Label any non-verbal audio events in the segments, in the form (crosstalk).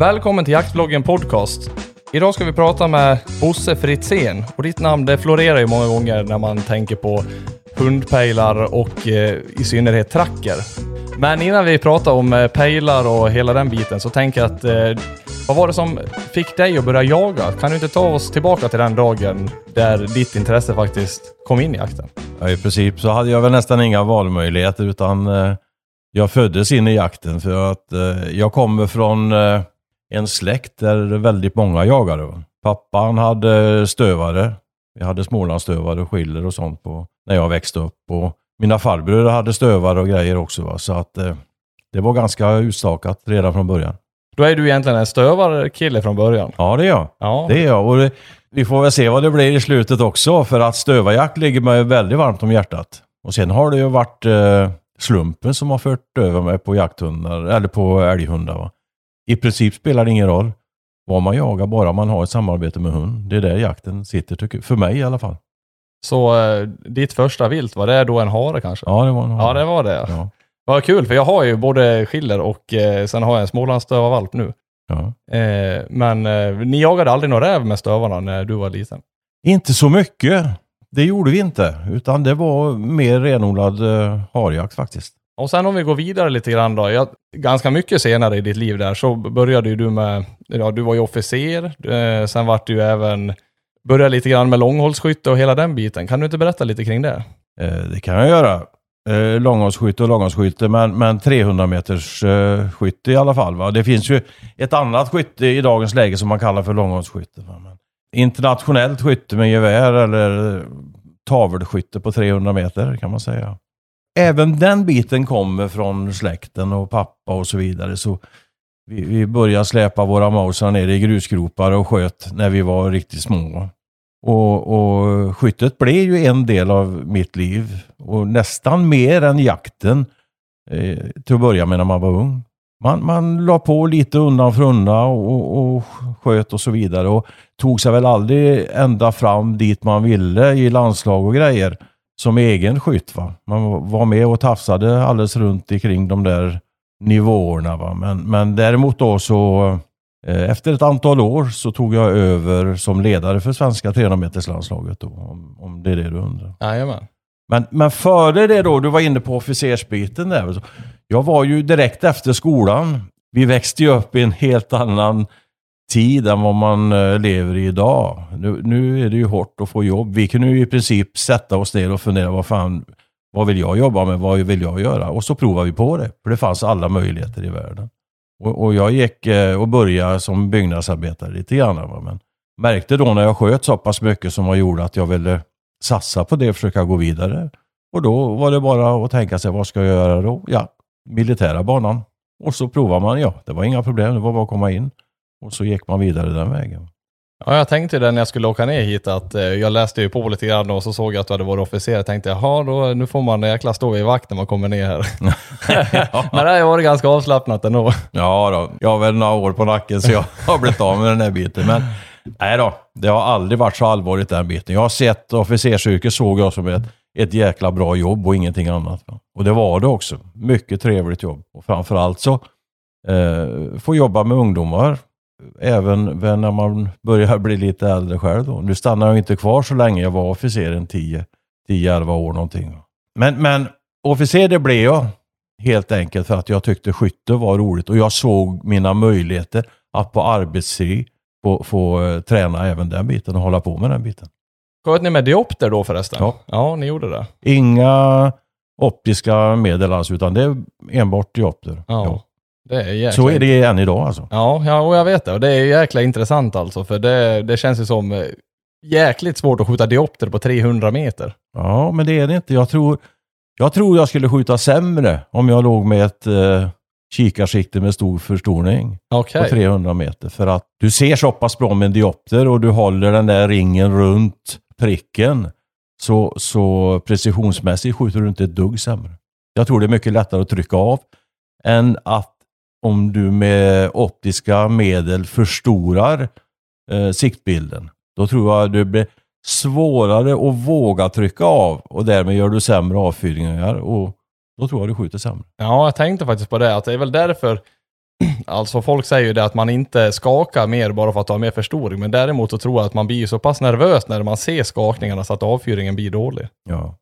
Välkommen till Jaktbloggen Podcast. Idag ska vi prata med Bosse Fritzén och ditt namn det florerar ju många gånger när man tänker på hundpejlar och eh, i synnerhet tracker. Men innan vi pratar om eh, pejlar och hela den biten så tänker jag att eh, vad var det som fick dig att börja jaga? Kan du inte ta oss tillbaka till den dagen där ditt intresse faktiskt kom in i jakten? Ja, I princip så hade jag väl nästan inga valmöjligheter utan eh, jag föddes in i jakten för att eh, jag kommer från eh, en släkt där väldigt många jagade. Pappan hade stövare. Vi hade smålandsstövare och skiller och sånt på, när jag växte upp. Och mina farbröder hade stövare och grejer också. Va? Så att eh, det var ganska utstakat redan från början. Då är du egentligen en stövarkille från början. Ja, det är jag. Ja. Det är jag. Och det, vi får väl se vad det blir i slutet också. För att stövarjakt ligger mig väldigt varmt om hjärtat. Och sen har det ju varit eh, slumpen som har fört över mig på jakthundar, eller på älghundar. Va? I princip spelar det ingen roll vad man jagar, bara man har ett samarbete med hund. Det är där jakten sitter, tycker, för mig i alla fall. Så eh, ditt första vilt, var det då en hare kanske? Ja, det var en Ja, det var det. Ja. Vad kul, för jag har ju både skiller och eh, sen har jag en smålandsstövarvalp nu. Ja. Eh, men eh, ni jagade aldrig någon räv med stövarna när du var liten? Inte så mycket. Det gjorde vi inte, utan det var mer renodlad uh, harjakt faktiskt. Och sen om vi går vidare lite grann då. Jag, ganska mycket senare i ditt liv där så började ju du med, ja du var ju officer, eh, sen vart du ju även, började lite grann med långhållsskytte och hela den biten. Kan du inte berätta lite kring det? Eh, det kan jag göra. Eh, långhållsskytte och långhållsskytte, men, men 300 meters eh, skytte i alla fall. Va? Det finns ju ett annat skytte i dagens läge som man kallar för långhållsskytte. Men internationellt skytte med gevär eller eh, tavelskytte på 300 meter kan man säga. Även den biten kommer från släkten och pappa och så vidare. Så vi, vi började släpa våra mausar ner i grusgropar och sköt när vi var riktigt små. Och, och skyttet blev ju en del av mitt liv. Och nästan mer än jakten eh, till att börja med när man var ung. Man, man la på lite undan för undan och, och sköt och så vidare. Och tog sig väl aldrig ända fram dit man ville i landslag och grejer som egen skytt. Va? Man var med och tafsade alldeles runt omkring de där nivåerna. Va? Men, men däremot då så eh, efter ett antal år så tog jag över som ledare för svenska 300-meterslandslaget. Då, om, om det är det du undrar. Jajamän. Men, men före det då, du var inne på officersbiten där. Jag var ju direkt efter skolan. Vi växte ju upp i en helt annan tid än vad man eh, lever i idag. Nu, nu är det ju hårt att få jobb. Vi kunde ju i princip sätta oss ner och fundera vad fan, vad vill jag jobba med? Vad vill jag göra? Och så provade vi på det. För det fanns alla möjligheter i världen. Och, och jag gick eh, och började som byggnadsarbetare lite grann. Men märkte då när jag sköt så pass mycket som jag gjorde att jag ville satsa på det och försöka gå vidare. Och då var det bara att tänka sig, vad ska jag göra då? Ja, militära banan. Och så provar man, ja, det var inga problem, det var bara att komma in. Och så gick man vidare den vägen. Ja, jag tänkte det när jag skulle åka ner hit att eh, jag läste ju på lite grann och så såg jag att du hade varit officer. Jag tänkte, jaha, då, nu får man jäkla stå i vakt när man kommer ner här. (laughs) (laughs) Men det har varit ganska avslappnat ändå. Ja då, jag har väl några år på nacken så jag (laughs) har blivit av med den här biten. Men nej då, det har aldrig varit så allvarligt den biten. Jag har sett officersyrket såg jag som ett, ett jäkla bra jobb och ingenting annat. Och det var det också. Mycket trevligt jobb. Och framförallt så eh, få jobba med ungdomar. Även när man börjar bli lite äldre själv då. Nu stannar jag inte kvar så länge. Jag var officer en 10-11 år någonting. Men, men officer det blev jag. Helt enkelt för att jag tyckte skytte var roligt och jag såg mina möjligheter att på arbetstid få, få eh, träna även den biten och hålla på med den biten. Sköt ni med diopter då förresten? Ja. Ja, ni gjorde det. Inga optiska medel alls utan det är enbart diopter. Ja. Det är jäkla Så är det än idag alltså. Ja, ja, och jag vet det. Och det är jäkla intressant alltså, för det, det känns ju som eh, jäkligt svårt att skjuta diopter på 300 meter. Ja, men det är det inte. Jag tror jag, tror jag skulle skjuta sämre om jag låg med ett eh, kikarsikte med stor förstoring Okej. på 300 meter. För att du ser så pass bra med en diopter och du håller den där ringen runt pricken. Så, så precisionsmässigt skjuter du inte ett dugg sämre. Jag tror det är mycket lättare att trycka av än att om du med optiska medel förstorar eh, siktbilden. Då tror jag det blir svårare att våga trycka av och därmed gör du sämre avfyrningar och då tror jag du skjuter sämre. Ja, jag tänkte faktiskt på det, att det är väl därför (clears throat) Alltså folk säger ju det att man inte skakar mer bara för att ha mer förstoring. Men däremot så tror jag att man blir så pass nervös när man ser skakningarna så att avfyringen blir dålig. Ja.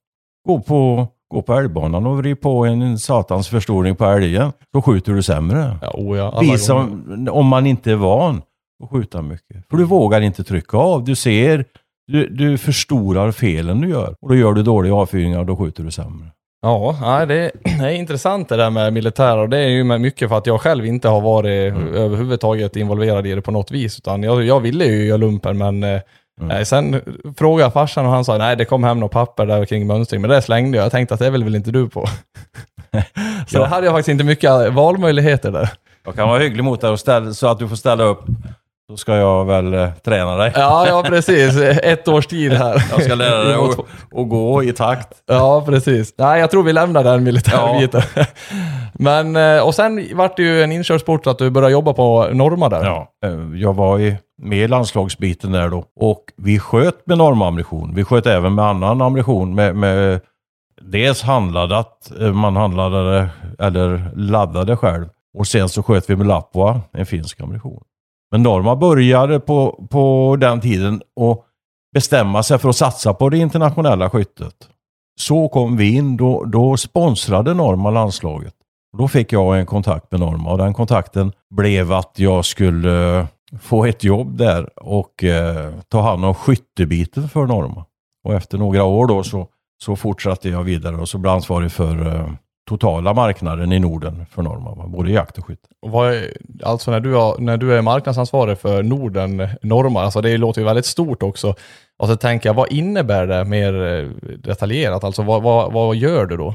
Gå på, gå på älgbanan och vrid på en satans förstoring på älgen. Så skjuter du sämre. Ja, oh ja, alla Vi gånger. som, om man inte är van att skjuta mycket. För du vågar inte trycka av. Du ser, du, du förstorar felen du gör. Och då gör du dåliga avfyrningar och då skjuter du sämre. Ja, det (clears throat) är intressant det där med militär och det är ju mycket för att jag själv inte har varit överhuvudtaget involverad i det på något vis. Utan jag, jag ville ju göra lumpen men nej, sen frågade jag farsan och han sa nej det kom hem något papper där kring mönstring men det slängde jag. Jag tänkte att det vill väl inte du på. (laughs) Så Ja. hade jag faktiskt inte mycket valmöjligheter där. Jag kan vara hygglig mot dig och ställa, så att du får ställa upp. Då ska jag väl eh, träna dig. Ja, ja precis. Ett års tid här. (laughs) Jag ska lära dig att, att gå i takt. Ja, precis. Nej, jag tror vi lämnar den militärbiten. (laughs) Men, eh, och sen vart det ju en inkörsport att du började jobba på Norma där. Ja. Eh, Jag var i, med landslagsbiten där då. Och vi sköt med normammunition. Vi sköt även med annan ammunition. Med, med dels handlade att eh, man handlade eller laddade själv. Och sen så sköt vi med Lapua, en finsk ammunition. Men Norma började på, på den tiden att bestämma sig för att satsa på det internationella skyttet. Så kom vi in, då, då sponsrade Norma landslaget. Då fick jag en kontakt med Norma och den kontakten blev att jag skulle få ett jobb där och eh, ta hand om skyttebiten för Norma. Och efter några år då så, så fortsatte jag vidare och så blev ansvarig för eh, totala marknaden i Norden för Norma, både jakt och skytte. Och är, alltså när du, har, när du är marknadsansvarig för Norden, Norma, alltså det låter ju väldigt stort också. Och så tänker jag, vad innebär det mer eh, detaljerat? Alltså vad, vad, vad gör du då?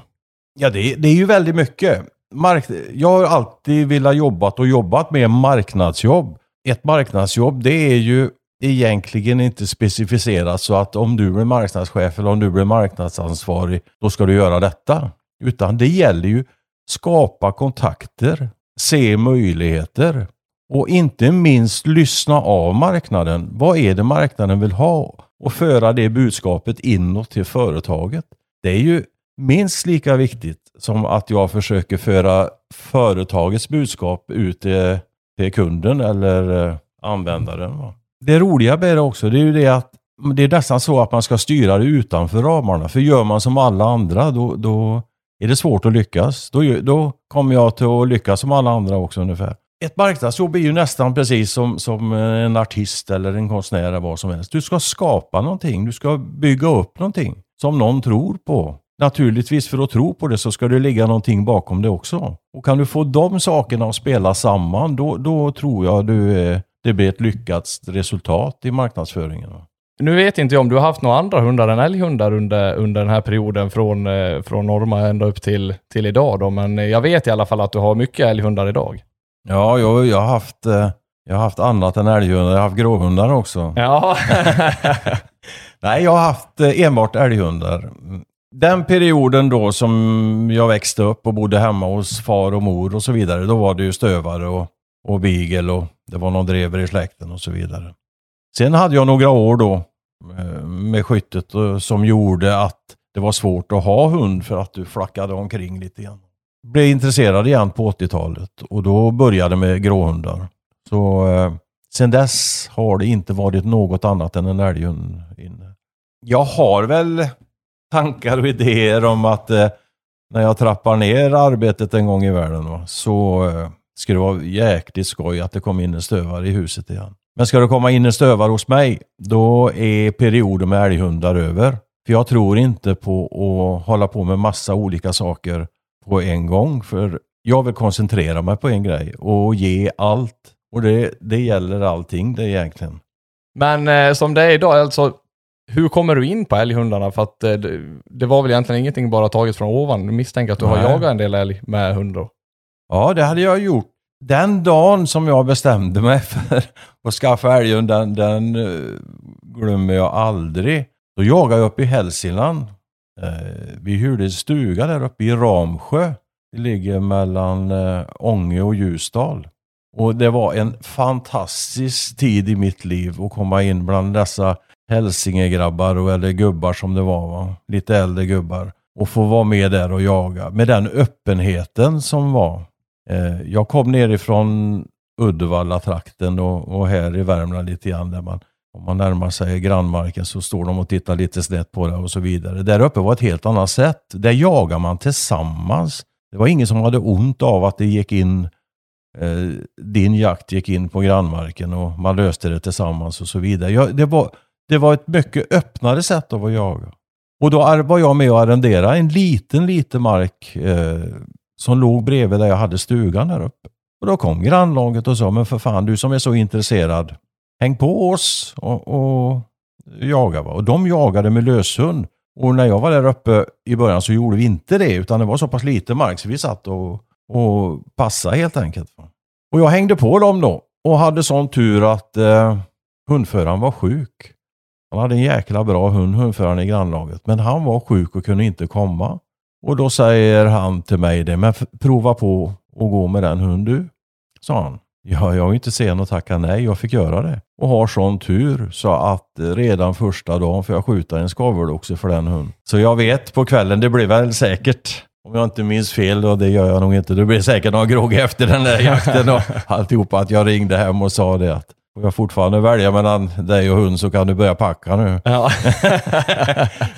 Ja, det, det är ju väldigt mycket. Mark jag har alltid velat jobbat och jobbat med marknadsjobb. Ett marknadsjobb, det är ju egentligen inte specificerat så att om du blir marknadschef eller om du blir marknadsansvarig, då ska du göra detta. Utan det gäller ju skapa kontakter, se möjligheter och inte minst lyssna av marknaden. Vad är det marknaden vill ha? Och föra det budskapet inåt till företaget. Det är ju minst lika viktigt som att jag försöker föra företagets budskap ut till, kunden eller eh, användaren. va. Det roliga med det också, det är ju det att det är nästan så att man ska styra det utanför ramarna. För gör man som alla andra, då, då är det svårt att lyckas. Då, då kommer jag till att lyckas som alla andra också ungefär. Ett marknadsjobb är ju nästan precis som, som en artist eller en konstnär eller vad som helst. Du ska skapa någonting. Du ska bygga upp någonting som någon tror på. Naturligtvis för att tro på det så ska det ligga någonting bakom det också. Och kan du få de sakerna att spela samman, då, då tror jag du, eh, det blir ett lyckat resultat i marknadsföringen. Nu vet inte jag om du har haft några andra hundar än älghundar under, under den här perioden från, eh, från Norma ända upp till, till idag då, men jag vet i alla fall att du har mycket älghundar idag. Ja, jag, jag, har haft, eh, jag har haft annat än älghundar. Jag har haft gråhundar också. Ja. (laughs) Nej, jag har haft enbart älghundar. Den perioden då som jag växte upp och bodde hemma hos far och mor och så vidare, då var det ju stövare och, och beagle och det var någon drever i släkten och så vidare. Sen hade jag några år då eh, med skyttet eh, som gjorde att det var svårt att ha hund för att du flackade omkring lite grann. Blev intresserad igen på 80-talet och då började med gråhundar. Så eh, sen dess har det inte varit något annat än en älghund inne. Jag har väl tankar och idéer om att eh, när jag trappar ner arbetet en gång i världen va, så eh, ska det vara jäkligt skoj att det kommer in en stövare i huset igen. Men ska det komma in en stövare hos mig, då är perioden med älghundar över. För jag tror inte på att hålla på med massa olika saker på en gång. För jag vill koncentrera mig på en grej och ge allt. Och det, det gäller allting det egentligen. Men eh, som det är idag, alltså hur kommer du in på älghundarna? För att eh, det, det var väl egentligen ingenting bara taget från ovan. Jag misstänker att du har Nej. jagat en del älg med hund då. Ja, det hade jag gjort. Den dagen som jag bestämde mig (laughs) för att skaffa älghund, den, den eh, glömmer jag aldrig. Då jagade jag uppe i Hälsingland. Eh, vi hyrde en stuga där uppe i Ramsjö. Det ligger mellan Ånge och Ljusdal. Och det var en fantastisk tid i mitt liv att komma in bland dessa hälsingegrabbar och eller gubbar som det var. Va? Lite äldre gubbar. Och få vara med där och jaga. Med den öppenheten som var. Eh, jag kom nerifrån Uddevalla-trakten och, och här i Värmland lite grann där man om man närmar sig grannmarken så står de och tittar lite snett på det och så vidare. Där uppe var ett helt annat sätt. Där jagar man tillsammans. Det var ingen som hade ont av att det gick in eh, din jakt gick in på grannmarken och man löste det tillsammans och så vidare. Jag, det, var, det var ett mycket öppnare sätt att jaga. Och då var jag med och arrenderade en liten, liten mark eh, som låg bredvid där jag hade stugan där uppe. Och då kom grannlaget och sa, men för fan du som är så intresserad, häng på oss och, och jaga. Va? Och de jagade med löshund. Och när jag var där uppe i början så gjorde vi inte det, utan det var så pass lite mark så vi satt och, och passade helt enkelt. Va? Och jag hängde på dem då och hade sån tur att eh, hundföraren var sjuk. Han hade en jäkla bra hund, hundföraren i grannlaget, men han var sjuk och kunde inte komma. Och då säger han till mig det, men prova på att gå med den hund du, sa han. Ja, jag var inte sen att tacka nej. Jag fick göra det. Och har sån tur så att redan första dagen får jag skjuta en skaveloxe för den hunden. Så jag vet på kvällen, det blir väl säkert, om jag inte minns fel, och det gör jag nog inte, det blir säkert någon grogg efter den där (laughs) jakten och alltihopa. Att jag ringde hem och sa det att Får jag fortfarande välja mellan dig och hund så kan du börja packa nu. Ja.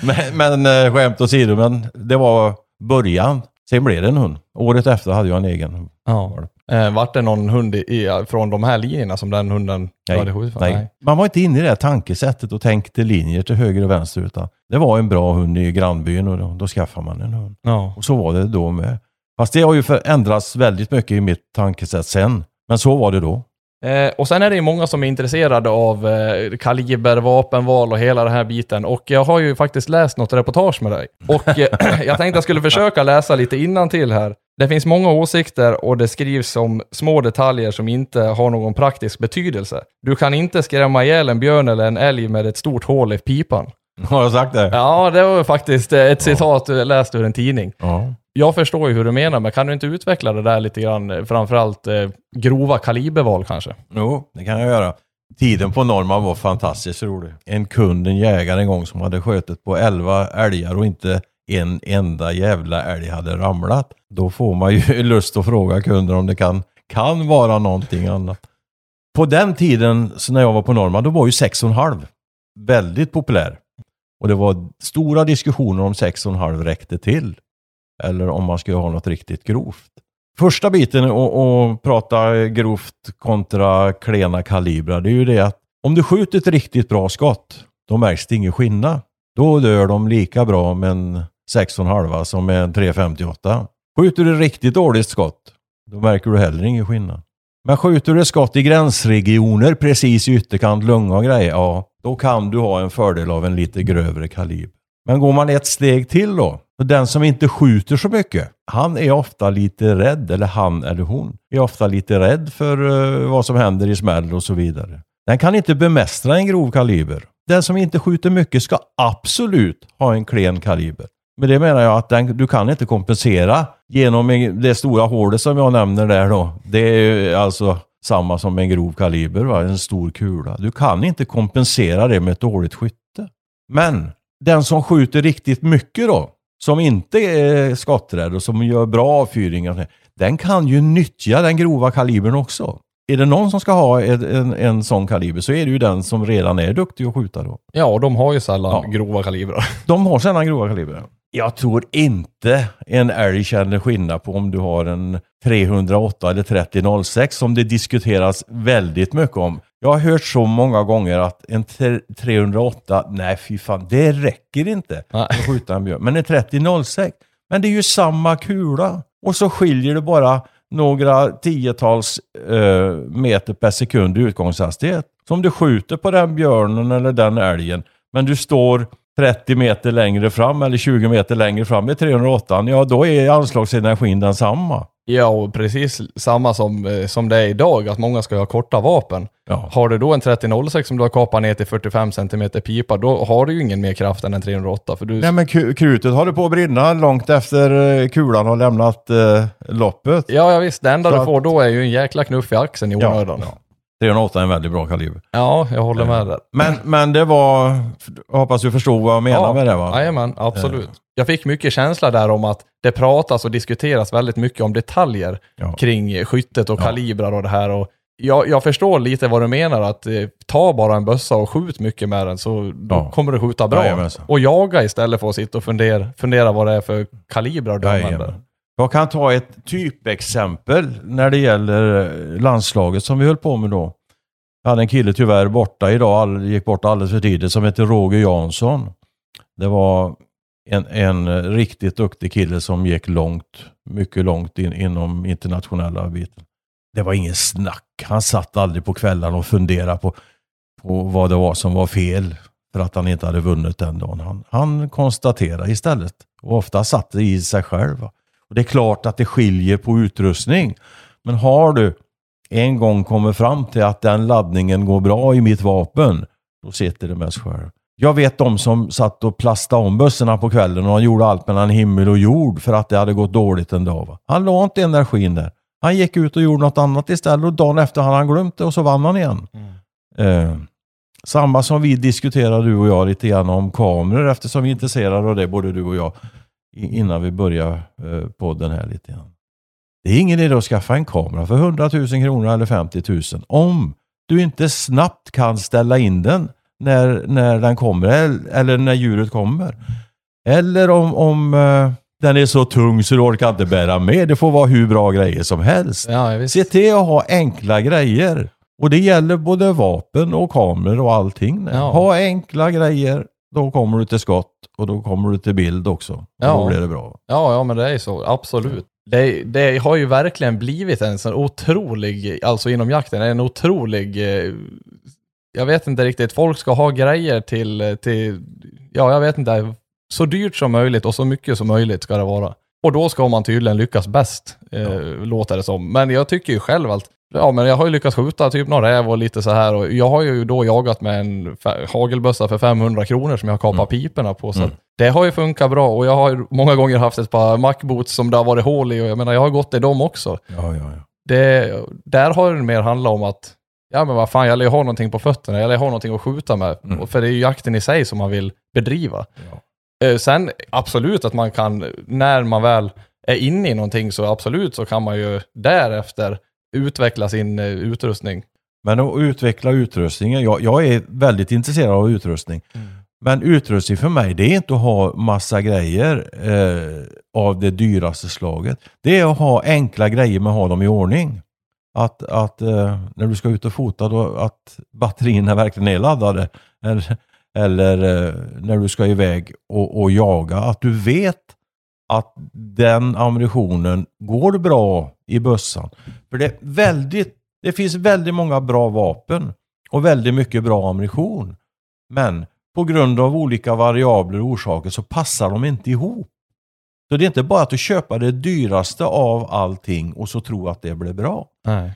(laughs) men, men eh, skämt åsido, men det var början. Sen blev det en hund. Året efter hade jag en egen ja. Eh, vart det någon hund i, från de här linjerna som den hunden nej, hade skjutit nej. nej. Man var inte inne i det tankesättet och tänkte linjer till höger och vänster. Utan det var en bra hund i grannbyn och då, då skaffade man en hund. Ja. Och så var det då med. Fast det har ju förändrats väldigt mycket i mitt tankesätt sen. Men så var det då. Eh, och sen är det ju många som är intresserade av eh, kaliber, vapenval och hela den här biten. Och jag har ju faktiskt läst något reportage med dig. Och eh, (clears throat) jag tänkte jag skulle försöka läsa lite innan till här. Det finns många åsikter och det skrivs om små detaljer som inte har någon praktisk betydelse. Du kan inte skrämma ihjäl en björn eller en älg med ett stort hål i pipan. Har jag sagt det? Ja, det var faktiskt ett citat ja. läst ur en tidning. Ja. Jag förstår ju hur du menar, men kan du inte utveckla det där lite grann? Eh, framförallt eh, grova kaliberval kanske? Jo, det kan jag göra. Tiden på Norrman var fantastiskt rolig. En kund, en jägare en gång som hade skjutit på 11 älgar och inte en enda jävla älg hade ramlat. Då får man ju (laughs) lust att fråga kunden om det kan, kan vara någonting annat. På den tiden, så när jag var på Norrman, då var ju 6,5 väldigt populär. Och det var stora diskussioner om 6,5 räckte till. Eller om man skulle ha något riktigt grovt. Första biten att prata grovt kontra klena kalibrar, det är ju det att om du skjuter ett riktigt bra skott, då märks det ingen skillnad. Då dör de lika bra med en 6,5 som med en 358. Skjuter du ett riktigt dåligt skott, då märker du heller ingen skillnad. Men skjuter du ett skott i gränsregioner precis i ytterkant lunga och grejer, ja, då kan du ha en fördel av en lite grövre kaliber. Men går man ett steg till då, den som inte skjuter så mycket, han är ofta lite rädd, eller han eller hon är ofta lite rädd för uh, vad som händer i smäll och så vidare. Den kan inte bemästra en grov kaliber. Den som inte skjuter mycket ska absolut ha en klen kaliber. Med det menar jag att den, du kan inte kompensera genom det stora hålet som jag nämner där då. Det är alltså samma som en grov kaliber, va? en stor kula. Du kan inte kompensera det med ett dåligt skytte. Men den som skjuter riktigt mycket då, som inte är skotträdd och som gör bra avfyringar, den kan ju nyttja den grova kalibern också. Är det någon som ska ha en, en, en sån kaliber så är det ju den som redan är duktig att skjuta då. Ja, de har ju sällan ja. grova kalibrar. (laughs) De har sällan grova kalibrar. Jag tror inte en älg känner skillnad på om du har en 308 eller 3006 som det diskuteras väldigt mycket om. Jag har hört så många gånger att en 308, nej fy fan, det räcker inte att skjuta en björn. Men en 3006, men det är ju samma kula. Och så skiljer det bara några tiotals eh, meter per sekund i utgångshastighet. Så om du skjuter på den björnen eller den älgen, men du står 30 meter längre fram eller 20 meter längre fram med 308, ja då är anslagsenergin densamma. Ja, och precis samma som, eh, som det är idag, att många ska ha korta vapen. Ja. Har du då en 3006 som du har kapat ner till 45 cm pipa, då har du ju ingen mer kraft än en 308. För du... Nej men krutet håller på att brinna långt efter eh, kulan har lämnat eh, loppet. Ja, ja visst. Det enda Så du får då är ju en jäkla knuff i axeln i onödan. Ja, ja. 308 är en väldigt bra kaliber. Ja, jag håller med där. Men, men det var, jag hoppas du förstod vad jag menar ja, med det va? Jajamän, absolut. jag fick mycket känsla där om att det pratas och diskuteras väldigt mycket om detaljer Ja. kring skyttet och Ja. kalibrar och det här. Och jag, jag förstår lite vad du menar, att eh, ta bara en bössa och skjut mycket med den så då Ja. kommer du skjuta bra. Jajamensan. och jaga istället för att sitta och fundera, fundera vad det är för kalibrar du använder. Jag kan ta ett typexempel när det gäller eh, landslaget som vi höll på med då. Jag hade en kille tyvärr borta idag, gick bort alldeles för tidigt, som heter Roger Jansson. Det var en, en eh, riktigt duktig kille som gick långt, mycket långt in, inom internationella biten. Det var ingen snack. Han satt aldrig på kvällarna och funderade på, på vad det var som var fel för att han inte hade vunnit den dagen. Han, han konstaterade istället. Och ofta satt det i sig själv. Och Det är klart att det skiljer på utrustning. Men har du en gång kommit fram till att den laddningen går bra i mitt vapen, då sitter det mest själv. Jag vet de som satt och plastade om bössorna på kvällen och han gjorde allt mellan himmel och jord för att det hade gått dåligt en dag. Va? Han la inte energin där. Han gick ut och gjorde något annat istället och dagen efter hade han glömt det och så vann han igen. Eh, samma som vi diskuterade du och jag lite grann om kameror eftersom vi är intresserade av det både du och jag innan vi börjar eh, podden här lite grann. Det är ingen idé att skaffa en kamera för 100 000 kronor eller 50 000 om du inte snabbt kan ställa in den när, när den kommer el- eller när djuret kommer. Eller om, om eh, den är så tung så du orkar inte bära med. Det får vara hur bra grejer som helst. Ja, visst. Se till att ha enkla grejer. Och det gäller både vapen och kameror och allting. Ja. Ha enkla grejer, då kommer du till skott och då kommer du till bild också. Ja. Då blir det bra. Ja, ja, men det är så. Absolut. Det, det har ju verkligen blivit en sån otrolig, alltså inom jakten, en otrolig, eh, jag vet inte riktigt, folk ska ha grejer till, till, ja jag vet inte, så dyrt som möjligt och så mycket som möjligt ska det vara. Och då ska man tydligen lyckas bäst, eh, låter det som. Men jag tycker ju själv att, ja men jag har ju lyckats skjuta typ någon räv och lite så här och jag har ju då jagat med en hagelbössa för 500 kronor som jag kapar Mm. piporna på. Så Mm. det har ju funkat bra och jag har många gånger haft ett par mackboots som det har varit hål i och jag menar jag har gått i dem också. Ja, ja, ja. Det, där har det mer handlat om att, ja men vad fan, jag lär ha någonting på fötterna, jag lär ha någonting att skjuta med. Mm. För det är ju jakten i sig som man vill bedriva. Ja. Eh, Sen absolut att man kan, när man väl är inne i någonting så absolut så kan man ju därefter utveckla sin eh, utrustning. Men att utveckla utrustningen. Jag, jag är väldigt intresserad av utrustning. Men utrustning för mig, det är inte att ha massa grejer eh, av det dyraste slaget. Det är att ha enkla grejer men ha dem i ordning. Att, att eh, när du ska ut och fota, då, att batterierna verkligen är laddade. Eller, eller eh, när du ska iväg och, och jaga, att du vet att den ammunitionen går bra i bössan. För det, är väldigt, det finns väldigt många bra vapen och väldigt mycket bra ammunition. Men på grund av olika variabler och orsaker så passar de inte ihop. Så det är inte bara att du köper det dyraste av allting och så tro att det blir bra. Nej.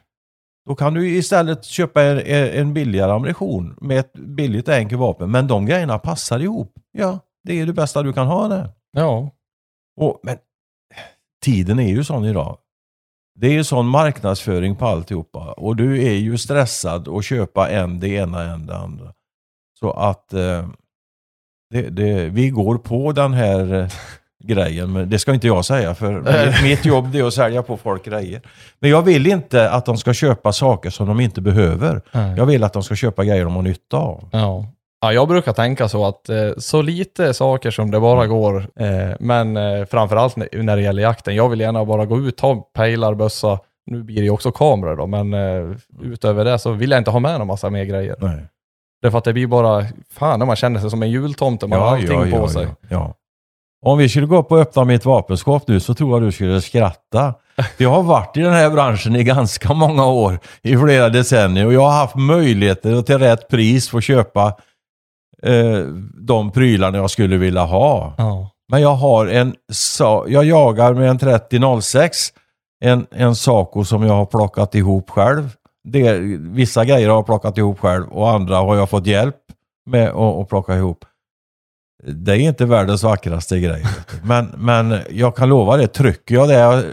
Då kan du istället köpa en, en billigare ammunition med ett billigt och enkelt vapen. Men de grejerna passar ihop. Ja, det är det bästa du kan ha det. Ja. Och, men tiden är ju sån idag. Det är ju sån marknadsföring på alltihopa. Och du är ju stressad att köpa en det ena, en det andra. Så att eh, det, det, vi går på den här grejen. Men det ska inte jag säga för mitt, jobb är att sälja på folk grejer. Men jag vill inte att de ska köpa saker som de inte behöver. Nej. Jag vill att de ska köpa grejer de har nytta av. Ja. ja, jag brukar tänka så att eh, så lite saker som det bara går, eh, men eh, framförallt när, det gäller jakten. Jag vill gärna bara gå ut, ta pejlar, bössa. Nu blir det ju också kameror då, men eh, utöver det så vill jag inte ha med någon massa mer grejer. Nej. Därför att det blir bara, fan när man känner sig som en jultomte, man har allting på sig. Ja, ja. Om vi skulle gå upp och öppna mitt vapenskåp nu så tror jag du skulle skratta. Jag har varit i den här branschen i ganska många år, i flera decennier och jag har haft möjligheter att till rätt pris få köpa eh, de prylarna jag skulle vilja ha. Ja. Men jag har en, jag jagar med en 3006, en, en Saco som jag har plockat ihop själv. Det, vissa grejer har jag plockat ihop själv och andra har jag fått hjälp med att, att plocka ihop. Det är inte världens vackraste grej. Men, men jag kan lova det, trycker jag det jag,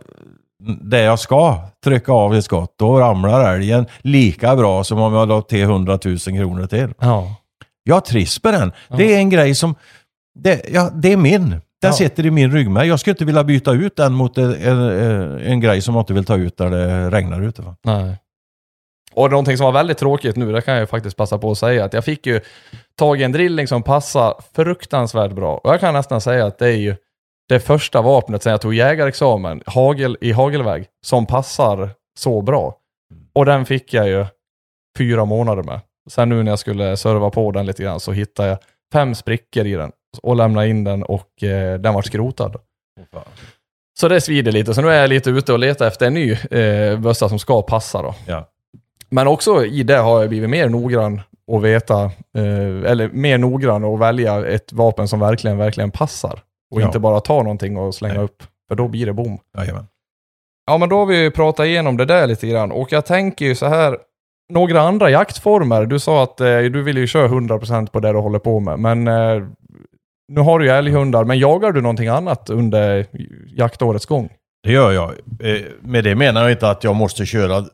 det jag ska trycka av ett skott, då ramlar älgen lika bra som om jag la till 100 000 kronor till. Ja. Jag trivs med den. Det är en grej som, det, ja, det är min. Den Ja. sitter i min ryggmärg. Jag skulle inte vilja byta ut den mot en, en, en grej som jag inte vill ta ut när det regnar ute. Va? Nej. Och någonting som var väldigt tråkigt nu, det kan jag ju faktiskt passa på att säga, att jag fick ju tag i en drilling som passar fruktansvärt bra. Och jag kan nästan säga att det är ju det första vapnet sen jag tog jägarexamen hagel, i hagelväg som passar så bra. Och den fick jag ju fyra månader med. Sen nu när jag skulle serva på den lite grann så hittade jag fem sprickor i den och lämnade in den och eh, den var skrotad. Så det svider lite. Så nu är jag lite ute och letar efter en ny eh, bössa som ska passa då. Ja. Men också i det har jag blivit mer noggrann och veta, eh, eller mer noggrann och välja ett vapen som verkligen, verkligen passar. Och Ja. inte bara ta någonting och slänga Nej. upp, för då blir det bom. Jajamän. Ja, men då har vi ju pratat igenom det där lite grann. Och jag tänker ju så här, några andra jaktformer. Du sa att eh, du vill ju köra 100% på det du håller på med, men eh, nu har du ju älghundar, men jagar du någonting annat under jaktårets gång? Det gör jag. Eh, Med det menar jag inte att jag måste köra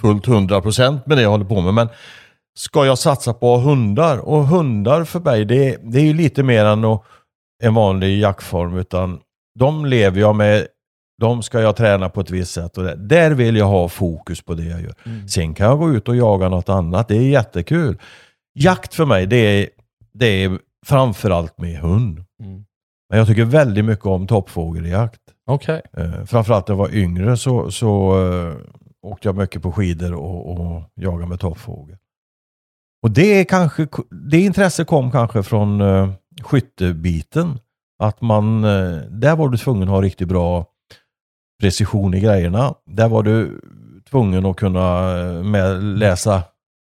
fullt 100% med det jag håller på med. Men ska jag satsa på hundar? Och hundar för mig, det, det är ju lite mer än att- en vanlig jaktform. Utan de lever jag med, de ska jag träna på ett visst sätt. Och det, där vill jag ha fokus på det jag gör. Sen kan jag gå ut och jaga något annat. Det är jättekul. Jakt för mig, det är, det är framförallt med hund. Mm. Men jag tycker väldigt mycket om toppfågeljakt. Okej. Eh, framförallt när jag var yngre så, så eh, åkte jag mycket på skidor och, och jagade med toppfågel. Och det är kanske, det intresset kom kanske från uh, skyttebiten. Att man, uh, där var du tvungen att ha riktigt bra precision i grejerna. Där var du tvungen att kunna eh, med, läsa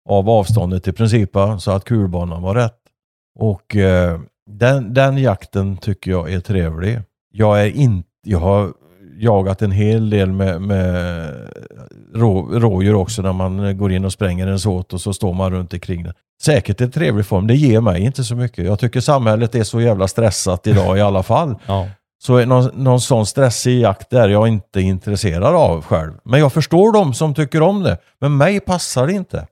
av avståndet i princip så att kulbanan var rätt. Och uh, den, den jakten tycker jag är trevlig. Jag är inte, jag har jagat en hel del med, med rå, rådjur också när man går in och spränger en såt och så står man runt omkring den. Säkert en trevlig form, det ger mig inte så mycket. Jag tycker samhället är så jävla stressat idag i alla fall. Ja. Så någon, någon sån stressig jakt är jag inte intresserad av själv. Men jag förstår dem som tycker om det. Men mig passar det inte.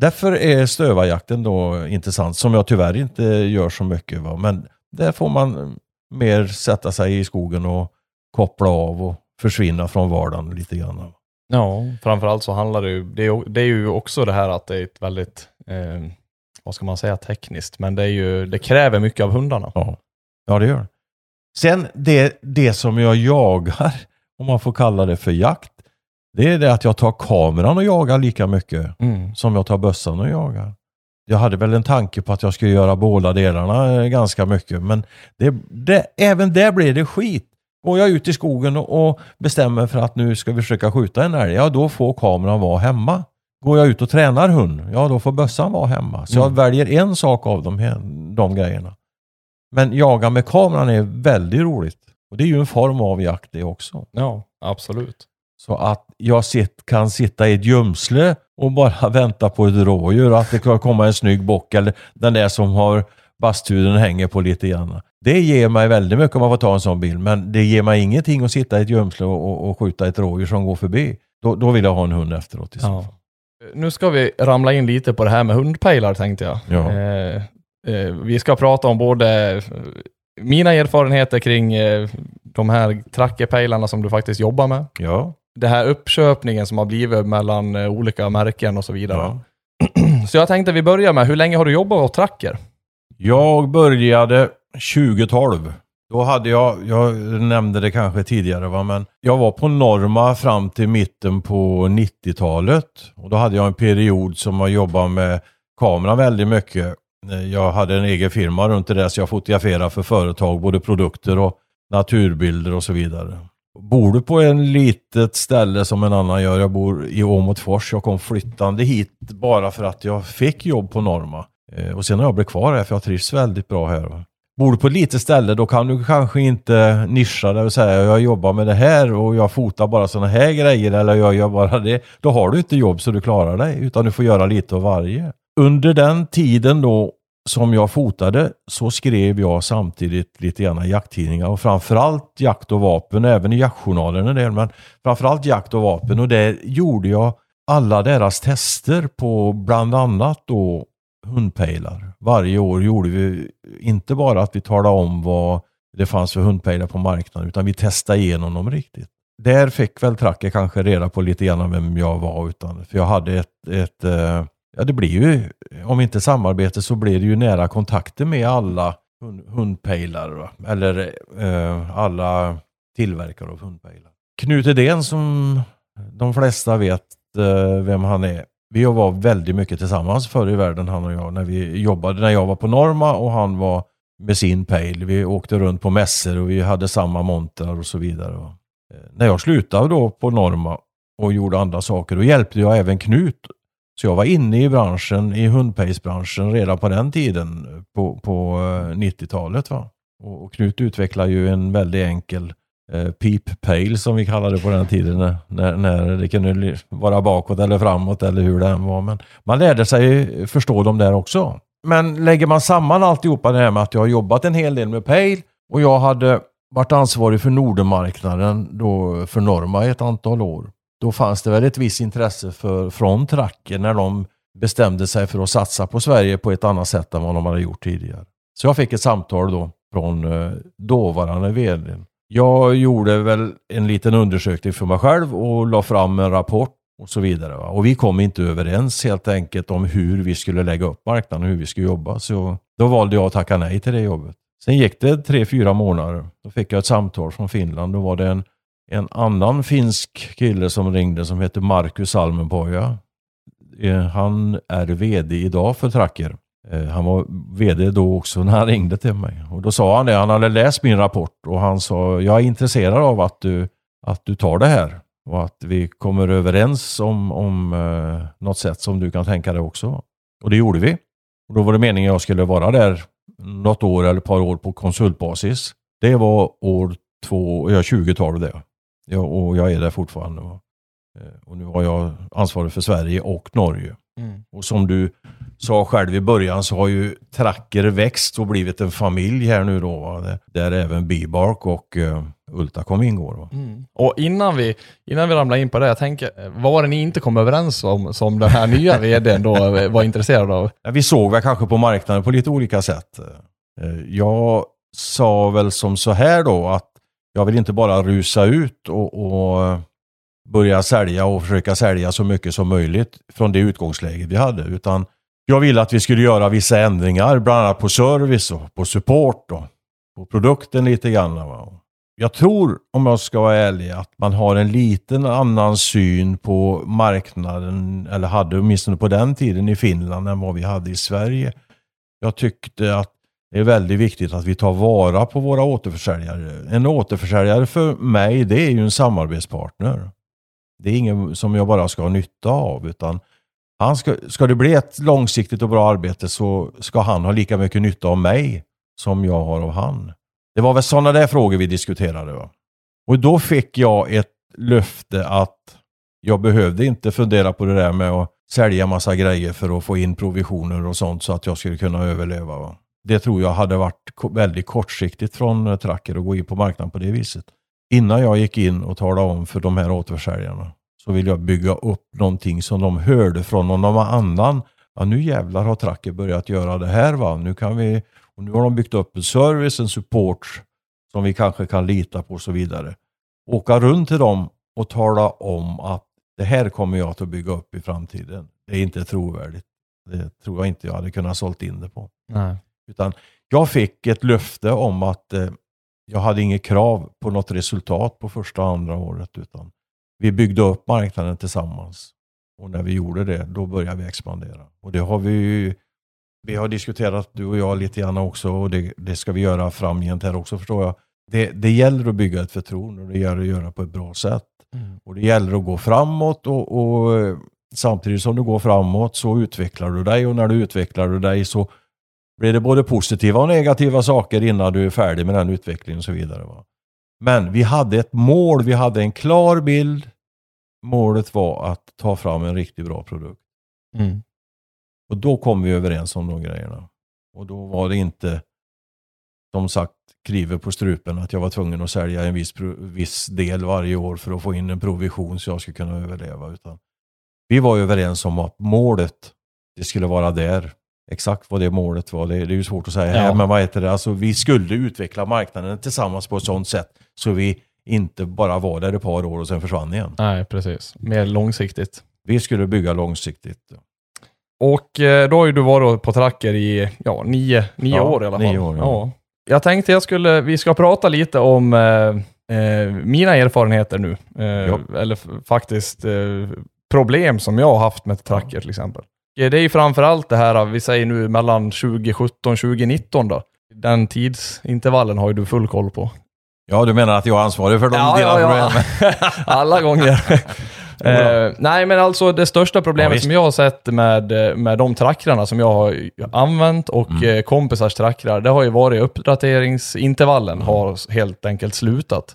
Därför är stövarjakten då intressant, som jag tyvärr inte gör så mycket. Va? Men där får man mer sätta sig i skogen och koppla av och försvinna från vardagen lite grann. Ja, framförallt så handlar det ju, det är, det är ju också det här att det är ett väldigt, eh, vad ska man säga, tekniskt, men det är ju, det kräver mycket av hundarna. Ja, ja det gör det. Sen det, det som jag jagar, om man får kalla det för jakt, det är det att jag tar kameran och jagar lika mycket Mm. som jag tar bössan och jagar. Jag hade väl en tanke på att jag skulle göra båda delarna eh, ganska mycket, men det, det, även där blev det skit. Går jag ut i skogen och, bestämmer för att nu ska vi försöka skjuta en älg, ja då får kameran vara hemma. Går jag ut och tränar hund, ja då får bössan vara hemma. Så jag Mm. väljer en sak av de, de grejerna. Men jaga med kameran är väldigt roligt. Och det är ju en form av jakt det också. Ja, absolut. Så att jag sitt, kan sitta i ett gömsle och bara (laughs) vänta på ett rådjur. Att det kan komma en snygg bock eller den där som har basthuden hänger på lite grann. Det ger mig väldigt mycket om man får ta en sån bild. Men det ger mig ingenting att sitta i ett gömsle och, och, skjuta ett rådjur som går förbi. Då, då vill jag ha en hund efteråt i så fall. Nu ska vi ramla in lite på det här med hundpejlar tänkte jag. Ja. Eh, eh, vi ska prata om både eh, mina erfarenheter kring eh, de här trackerpejlarna som du faktiskt jobbar med. Ja. Det här uppköpningen som har blivit mellan eh, olika märken och så vidare. ja. (clears throat) Så jag tänkte vi börjar med, hur länge har du jobbat åt tracker? Jag började 2012. Då hade jag, jag nämnde det kanske tidigare, va? men jag var på Norma fram till mitten på 90-talet. Och då hade jag en period som jag jobbade med kameran väldigt mycket. Jag hade en egen firma runt det där så jag fotograferade för företag, både produkter och naturbilder och så vidare. Bor du på en litet ställe som en annan gör, jag bor i Åmotfors, jag kom flyttande hit bara för att jag fick jobb på Norma. Eh, och sen har jag blivit kvar här för jag trivs väldigt bra här. Bor du på ett litet ställe då kan du kanske inte nischa dig och säga jag jobbar med det här och jag fotar bara sådana här grejer eller jag gör bara det. Då har du inte jobb så du klarar dig utan du får göra lite av varje. Under den tiden då som jag fotade så skrev jag samtidigt lite grann i jakttidningar och framförallt jakt och vapen, även i jaktjournalerna där, men framförallt jakt och vapen och där gjorde jag alla deras tester på bland annat då hundpejlar. Varje år gjorde vi inte bara att vi talade om vad det fanns för hundpejlar på marknaden, utan vi testade igenom dem riktigt. Där fick väl Tracker kanske reda på lite grann vem jag var, utan, för jag hade ett, ett eh, ja det blir ju, om inte samarbete så blir det ju nära kontakter med alla hundpejlar, eller eh, alla tillverkare av hundpejlar. Knut Edén som de flesta vet eh, vem han är. Vi var väldigt mycket tillsammans förr i världen han och jag när vi jobbade. När jag var på Norma och han var med sin pejl. Vi åkte runt på mässor och vi hade samma montrar och så vidare. Och, eh, när jag slutade då på Norma och gjorde andra saker, då hjälpte jag även Knut. Så jag var inne i branschen, i hundpejsbranschen redan på den tiden, eh, på, på eh, 90-talet. Va? Och, och Knut utvecklade ju en väldigt enkel eh, peep pale som vi kallade det på den tiden. När, när det kunde vara bakåt eller framåt eller hur det än var. Men man lärde sig förstå dem där också. Men lägger man samman alltihopa det här med att jag har jobbat en hel del med pale och jag hade varit ansvarig för Nordenmarknaden då för Norma i ett antal år. Då fanns det väl ett visst intresse för, från Tracker när de bestämde sig för att satsa på Sverige på ett annat sätt än vad de hade gjort tidigare. Så jag fick ett samtal då från eh, dåvarande vd jag gjorde väl en liten undersökning för mig själv och la fram en rapport och så vidare. Va? Och vi kom inte överens helt enkelt om hur vi skulle lägga upp marknaden och hur vi skulle jobba. Så då valde jag att tacka nej till det jobbet. Sen gick det tre, fyra månader. Då fick jag ett samtal från Finland. Då var det en, en annan finsk kille som ringde som heter Marcus Salmenpoja. Eh, han är VD idag för Tracker. Eh, han var VD då också när han ringde till mig. Och då sa han det, han hade läst min rapport och han sa, jag är intresserad av att du, att du tar det här. Och att vi kommer överens om, om eh, något sätt som du kan tänka dig också. Och det gjorde vi. Och då var det meningen att jag skulle vara där något år eller ett par år på konsultbasis. Det var år två, ja 20-talet det. Jag, och jag är där fortfarande. Eh, och nu har jag ansvaret för Sverige och Norge. Mm. Och som du sa själv i början så har ju Tracker växt och blivit en familj här nu då. Va? Där även Bibark och uh, Ultacom ingår. Mm. Och innan vi, innan vi ramlar in på det, jag tänker, vad var det ni inte kom överens om som den här nya (laughs) vdn då var intresserad av? Vi såg väl kanske på marknaden på lite olika sätt. Eh, jag sa väl som så här då att jag vill inte bara rusa ut och, och börja sälja och försöka sälja så mycket som möjligt från det utgångsläget vi hade. Utan jag ville att vi skulle göra vissa ändringar, bland annat på service och på support och på produkten lite grann. Va? Jag tror, om jag ska vara ärlig, att man har en liten annan syn på marknaden, eller hade åtminstone på den tiden i Finland, än vad vi hade i Sverige. Jag tyckte att det är väldigt viktigt att vi tar vara på våra återförsäljare. En återförsäljare för mig, det är ju en samarbetspartner. Det är ingen som jag bara ska ha nytta av, utan han ska, ska det bli ett långsiktigt och bra arbete så ska han ha lika mycket nytta av mig som jag har av han. Det var väl sådana där frågor vi diskuterade. Va? Och då fick jag ett löfte att jag behövde inte fundera på det där med att sälja massa grejer för att få in provisioner och sånt så att jag skulle kunna överleva. Va? Det tror jag hade varit väldigt kortsiktigt från Tracker att gå in på marknaden på det viset. Innan jag gick in och talade om för de här återförsäljarna så vill jag bygga upp någonting som de hörde från någon annan. Ja, nu jävlar har Tracker börjat göra det här va. Nu kan vi, och nu har de byggt upp en service, en support som vi kanske kan lita på och så vidare. Åka runt till dem och tala om att det här kommer jag att bygga upp i framtiden. Det är inte trovärdigt. Det tror jag inte jag hade kunnat sålt in det på. Nej. Utan jag fick ett löfte om att eh, jag hade inget krav på något resultat på första och andra året. Utan vi byggde upp marknaden tillsammans. Och när vi gjorde det, då började vi expandera. Och det har vi vi har diskuterat, du och jag, lite grann också och det, det ska vi göra framgent här också förstår jag. Det, det gäller att bygga ett förtroende och det gäller att göra på ett bra sätt. Mm. Och det gäller att gå framåt och, och, samtidigt som du går framåt så utvecklar du dig och när du utvecklar du dig så blir det både positiva och negativa saker innan du är färdig med den utvecklingen och så vidare. Va? Men vi hade ett mål, vi hade en klar bild. Målet var att ta fram en riktigt bra produkt. Mm. Och då kom vi överens om de grejerna. Och då var det inte, som sagt, kriver på strupen att jag var tvungen att sälja en viss, viss del varje år för att få in en provision så jag skulle kunna överleva. Utan vi var överens om att målet, det skulle vara där exakt vad det målet var. Det, det är ju svårt att säga Ja. här, men vad heter det? Alltså, vi skulle utveckla marknaden tillsammans på ett sådant sätt så vi inte bara var där ett par år och sen försvann igen. Nej, precis. Mer långsiktigt. Vi skulle bygga långsiktigt. Och eh, då har ju du varit på tracker i ja, nio, nio Ja, år i alla fall. nio år, ja. Jag tänkte jag skulle, vi ska prata lite om eh, eh, mina erfarenheter nu. Eh, Ja. Eller faktiskt eh, problem som jag har haft med tracker till exempel. Eh, Det är ju framförallt det här, vi säger nu mellan 2017 och 2019 då. Den tidsintervallen har ju du full koll på. Ja, du menar att jag är ansvarig för de Ja, delarna ja, ja. problemen? (laughs) Alla gånger. (laughs) eh, nej, men alltså det största Ja, problemet visst. som jag har sett med, med de trackrarna som jag har använt och Mm. eh, kompisars trackrar, det har ju varit uppdateringsintervallen Mm. har helt enkelt slutat.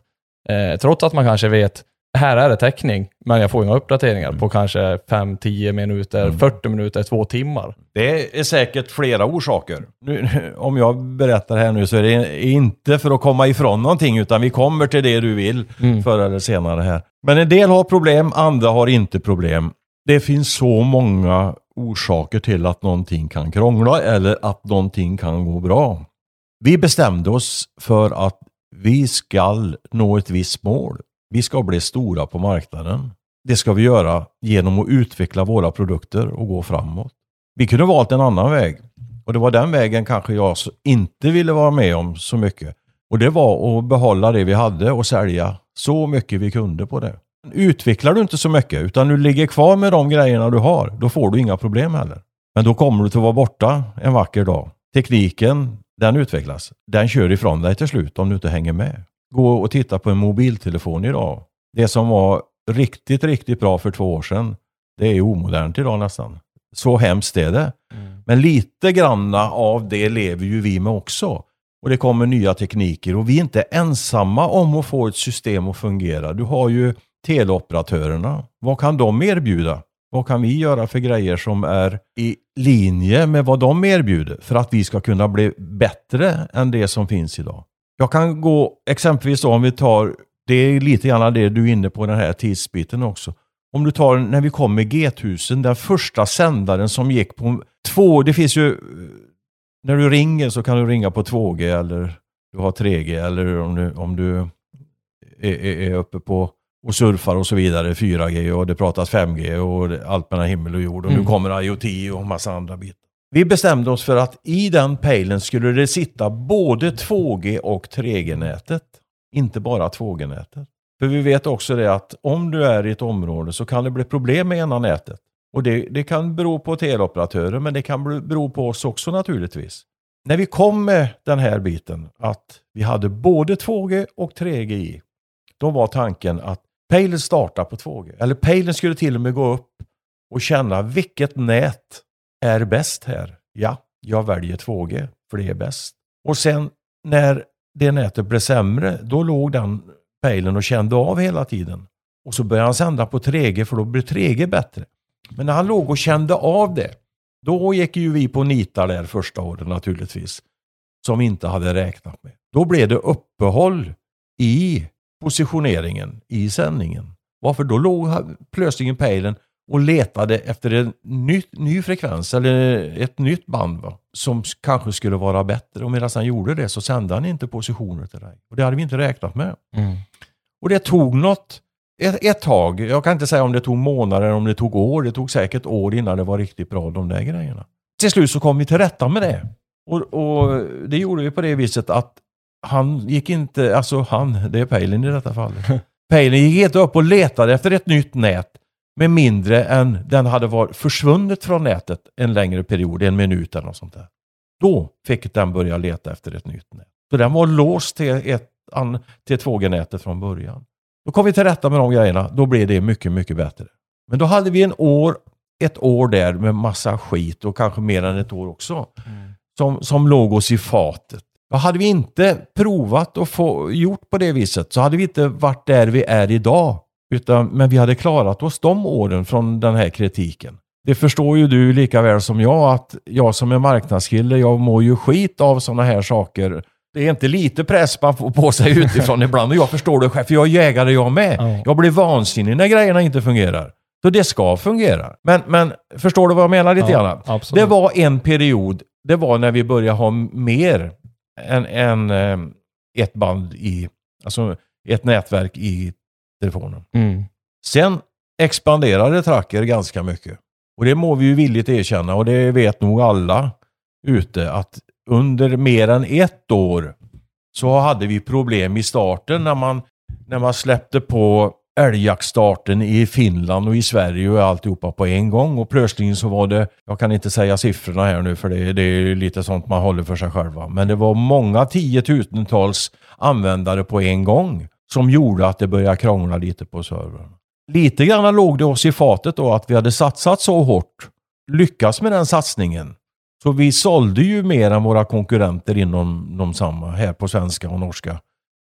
Eh, trots att man kanske vet, här är det täckning, men jag får inga uppdateringar Mm. på kanske 5-10 minuter, 40 minuter, två timmar. Det är säkert flera orsaker. Nu, (laughs) om jag berättar här nu så är det inte för att komma ifrån någonting utan vi kommer till det du vill Mm. förr eller senare här. Men en del har problem, andra har inte problem. Det finns så många orsaker till att någonting kan krångla eller att någonting kan gå bra. Vi bestämde oss för att vi ska nå ett visst mål. Vi ska bli stora på marknaden. Det ska vi göra genom att utveckla våra produkter och gå framåt. Vi kunde valt en annan väg. Och det var den vägen kanske jag inte ville vara med om så mycket. Och det var att behålla det vi hade och sälja så mycket vi kunde på det. Utvecklar du inte så mycket utan du ligger kvar med de grejerna du har, då får du inga problem heller. Men då kommer du till att vara borta en vacker dag. Tekniken, den utvecklas. Den kör ifrån dig till slut om du inte hänger med. Gå och titta på en mobiltelefon idag. Det som var riktigt, riktigt bra för två år sedan, det är omodernt idag nästan. Så hemskt är det. Men lite granna av det lever ju vi med också. Och det kommer nya tekniker och vi är inte ensamma om att få ett system att fungera. Du har ju teleoperatörerna. Vad kan de erbjuda? Vad kan vi göra för grejer som är i linje med vad de erbjuder för att vi ska kunna bli bättre än det som finns idag? Jag kan gå exempelvis då om vi tar, det är lite grann det du är inne på den här tidsbiten också. Om du tar när vi kom med G1000, den första sändaren som gick på två, det finns ju, när du ringer så kan du ringa på 2G eller du har 3G eller om du, om du är, är, är uppe på och surfar och så vidare, 4G och det pratas 5G och allt mellan himmel och jord och nu Mm. kommer IoT och massa andra bitar. Vi bestämde oss för att i den pejlen skulle det sitta både 2G och 3G-nätet. Inte bara 2G-nätet. För vi vet också det att om du är i ett område så kan det bli problem med ena nätet. Och det, det kan bero på teleoperatören men det kan bero på oss också naturligtvis. När vi kom med den här biten att vi hade både 2G och 3G i. Då var tanken att pejlen startar på 2G. Eller pejlen skulle till och med gå upp och känna vilket nät är bäst här. Ja, jag väljer 2G för det är bäst. Och sen när det nätet blev sämre, då låg den pejlen och kände av hela tiden. Och så började han sända på 3G för då blev 3G bättre. Men när han låg och kände av det, då gick ju vi på nitar där första året naturligtvis. Som vi inte hade räknat med. Då blev det uppehåll i positioneringen i sändningen. Varför då låg plötsligen plötsligt pejlen och letade efter en ny, ny frekvens eller ett nytt band va? som kanske skulle vara bättre. Och medan han gjorde det så sände han inte positioner till dig. Och det hade vi inte räknat med. Och det tog något, ett, ett tag, jag kan inte säga om det tog månader eller om det tog år, det tog säkert år innan det var riktigt bra de där grejerna. Till slut så kom vi till rätta med det. Och, och det gjorde vi på det viset att han gick inte, alltså han, det är Pejlen i detta fallet. (laughs) Pejlen gick inte upp och letade efter ett nytt nät med mindre än den hade varit försvunnit från nätet en längre period, en minut eller något sånt där. Då fick den börja leta efter ett nytt nät. Så den var låst till, ett, till 2G-nätet från början. Då kom vi till rätta med de grejerna. Då blev det mycket, mycket bättre. Men då hade vi en år, ett år där med massa skit och kanske mer än ett år också. Som, som låg oss i fatet. Och hade vi inte provat och få gjort på det viset så hade vi inte varit där vi är idag. Utan, men vi hade klarat oss de åren från den här kritiken. Det förstår ju du lika väl som jag att jag som är marknadskille, jag mår ju skit av sådana här saker. Det är inte lite press man får på sig utifrån (laughs) ibland och jag förstår det själv, för jag är jägare jag med. Ja. Jag blir vansinnig när grejerna inte fungerar. Så det ska fungera. Men, men förstår du vad jag menar lite grann? absolut. Det var en period, det var när vi började ha mer än, än eh, ett band i, alltså ett nätverk i telefonen. Mm. Sen expanderade Tracker ganska mycket. Och det må vi ju villigt erkänna och det vet nog alla ute att under mer än ett år så hade vi problem i starten när man, när man släppte på älgjaktstarten i Finland och i Sverige och alltihopa på en gång. Och plötsligt så var det, jag kan inte säga siffrorna här nu för det, det är lite sånt man håller för sig själva. Men det var många tiotusentals användare på en gång som gjorde att det började krångla lite på servern. Lite grann låg det oss i fatet då att vi hade satsat så hårt, lyckats med den satsningen. Så vi sålde ju mer än våra konkurrenter inom de samma här på svenska och norska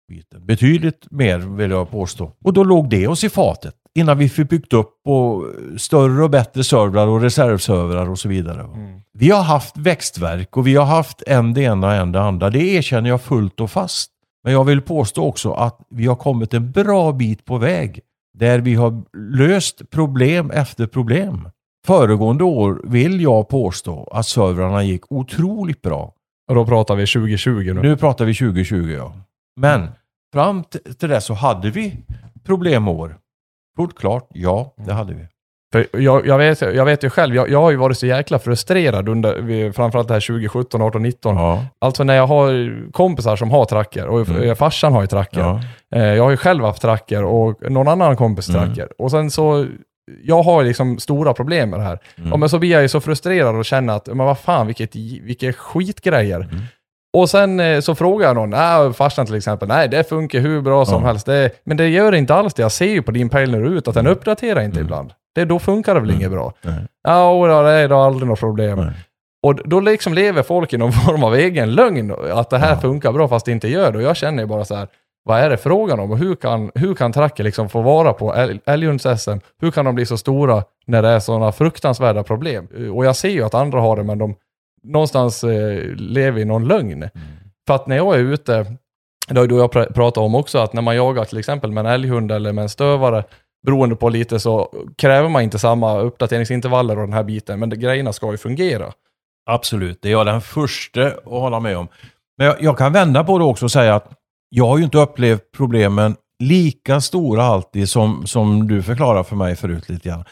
biten. Betydligt mer vill jag påstå. Och då låg det oss i fatet innan vi fick byggt upp och större och bättre servrar och reservservrar och så vidare. Mm. Vi har haft växtverk och vi har haft en det ena och en det andra. Det erkänner jag fullt och fast. Men jag vill påstå också att vi har kommit en bra bit på väg där vi har löst problem efter problem. Föregående år vill jag påstå att servrarna gick otroligt bra. Och då pratar vi 2020 nu. Nu pratar vi 2020 ja. Men fram till det så hade vi problemår. Fullt klart, ja det hade vi. Jag, jag, vet, jag vet ju själv, jag, jag har ju varit så jäkla frustrerad under framförallt det här 2017, 18, 19. Ja, Alltså när jag har kompisar som har tracker och Mm. farsan har ju tracker. ja. Eh, Jag har ju själv haft tracker och någon annan kompis Mm. tracker. Och sen så, jag har liksom stora problem med det här. Mm. Ja, men så blir jag ju så frustrerad och känner att, men vad fan, vilket, vilka skitgrejer. Mm. Och sen eh, så frågar jag någon, äh, farsan till exempel, nej det funkar hur bra som Ja. helst. Det, men det gör inte alls det. Jag ser ju på din pejl ute att den uppdaterar inte Mm. ibland. Det, då funkar det väl Mm. inget bra? Nej. Ja, och då, det är då aldrig något problem. Nej. Och då liksom lever folk i någon (laughs) form av egen lögn, att det här Ja. funkar bra fast det inte gör det. Och jag känner ju bara så här, vad är det frågan om? Och hur kan, hur kan tracker liksom få vara på älg- älghunds-SM? Hur kan de bli så stora när det är sådana fruktansvärda problem? Och jag ser ju att andra har det, men de någonstans eh, lever i någon lögn. Mm. För att när jag är ute, det har ju jag pr- pratat om också, att när man jagar till exempel med en älghund eller med en stövare, beroende på lite så kräver man inte samma uppdateringsintervaller och den här biten, men det, grejerna ska ju fungera. Absolut, det är jag den första att hålla med om. Men jag, jag kan vända på det också och säga att jag har ju inte upplevt problemen lika stora alltid som, som du förklarar för mig förut lite grann.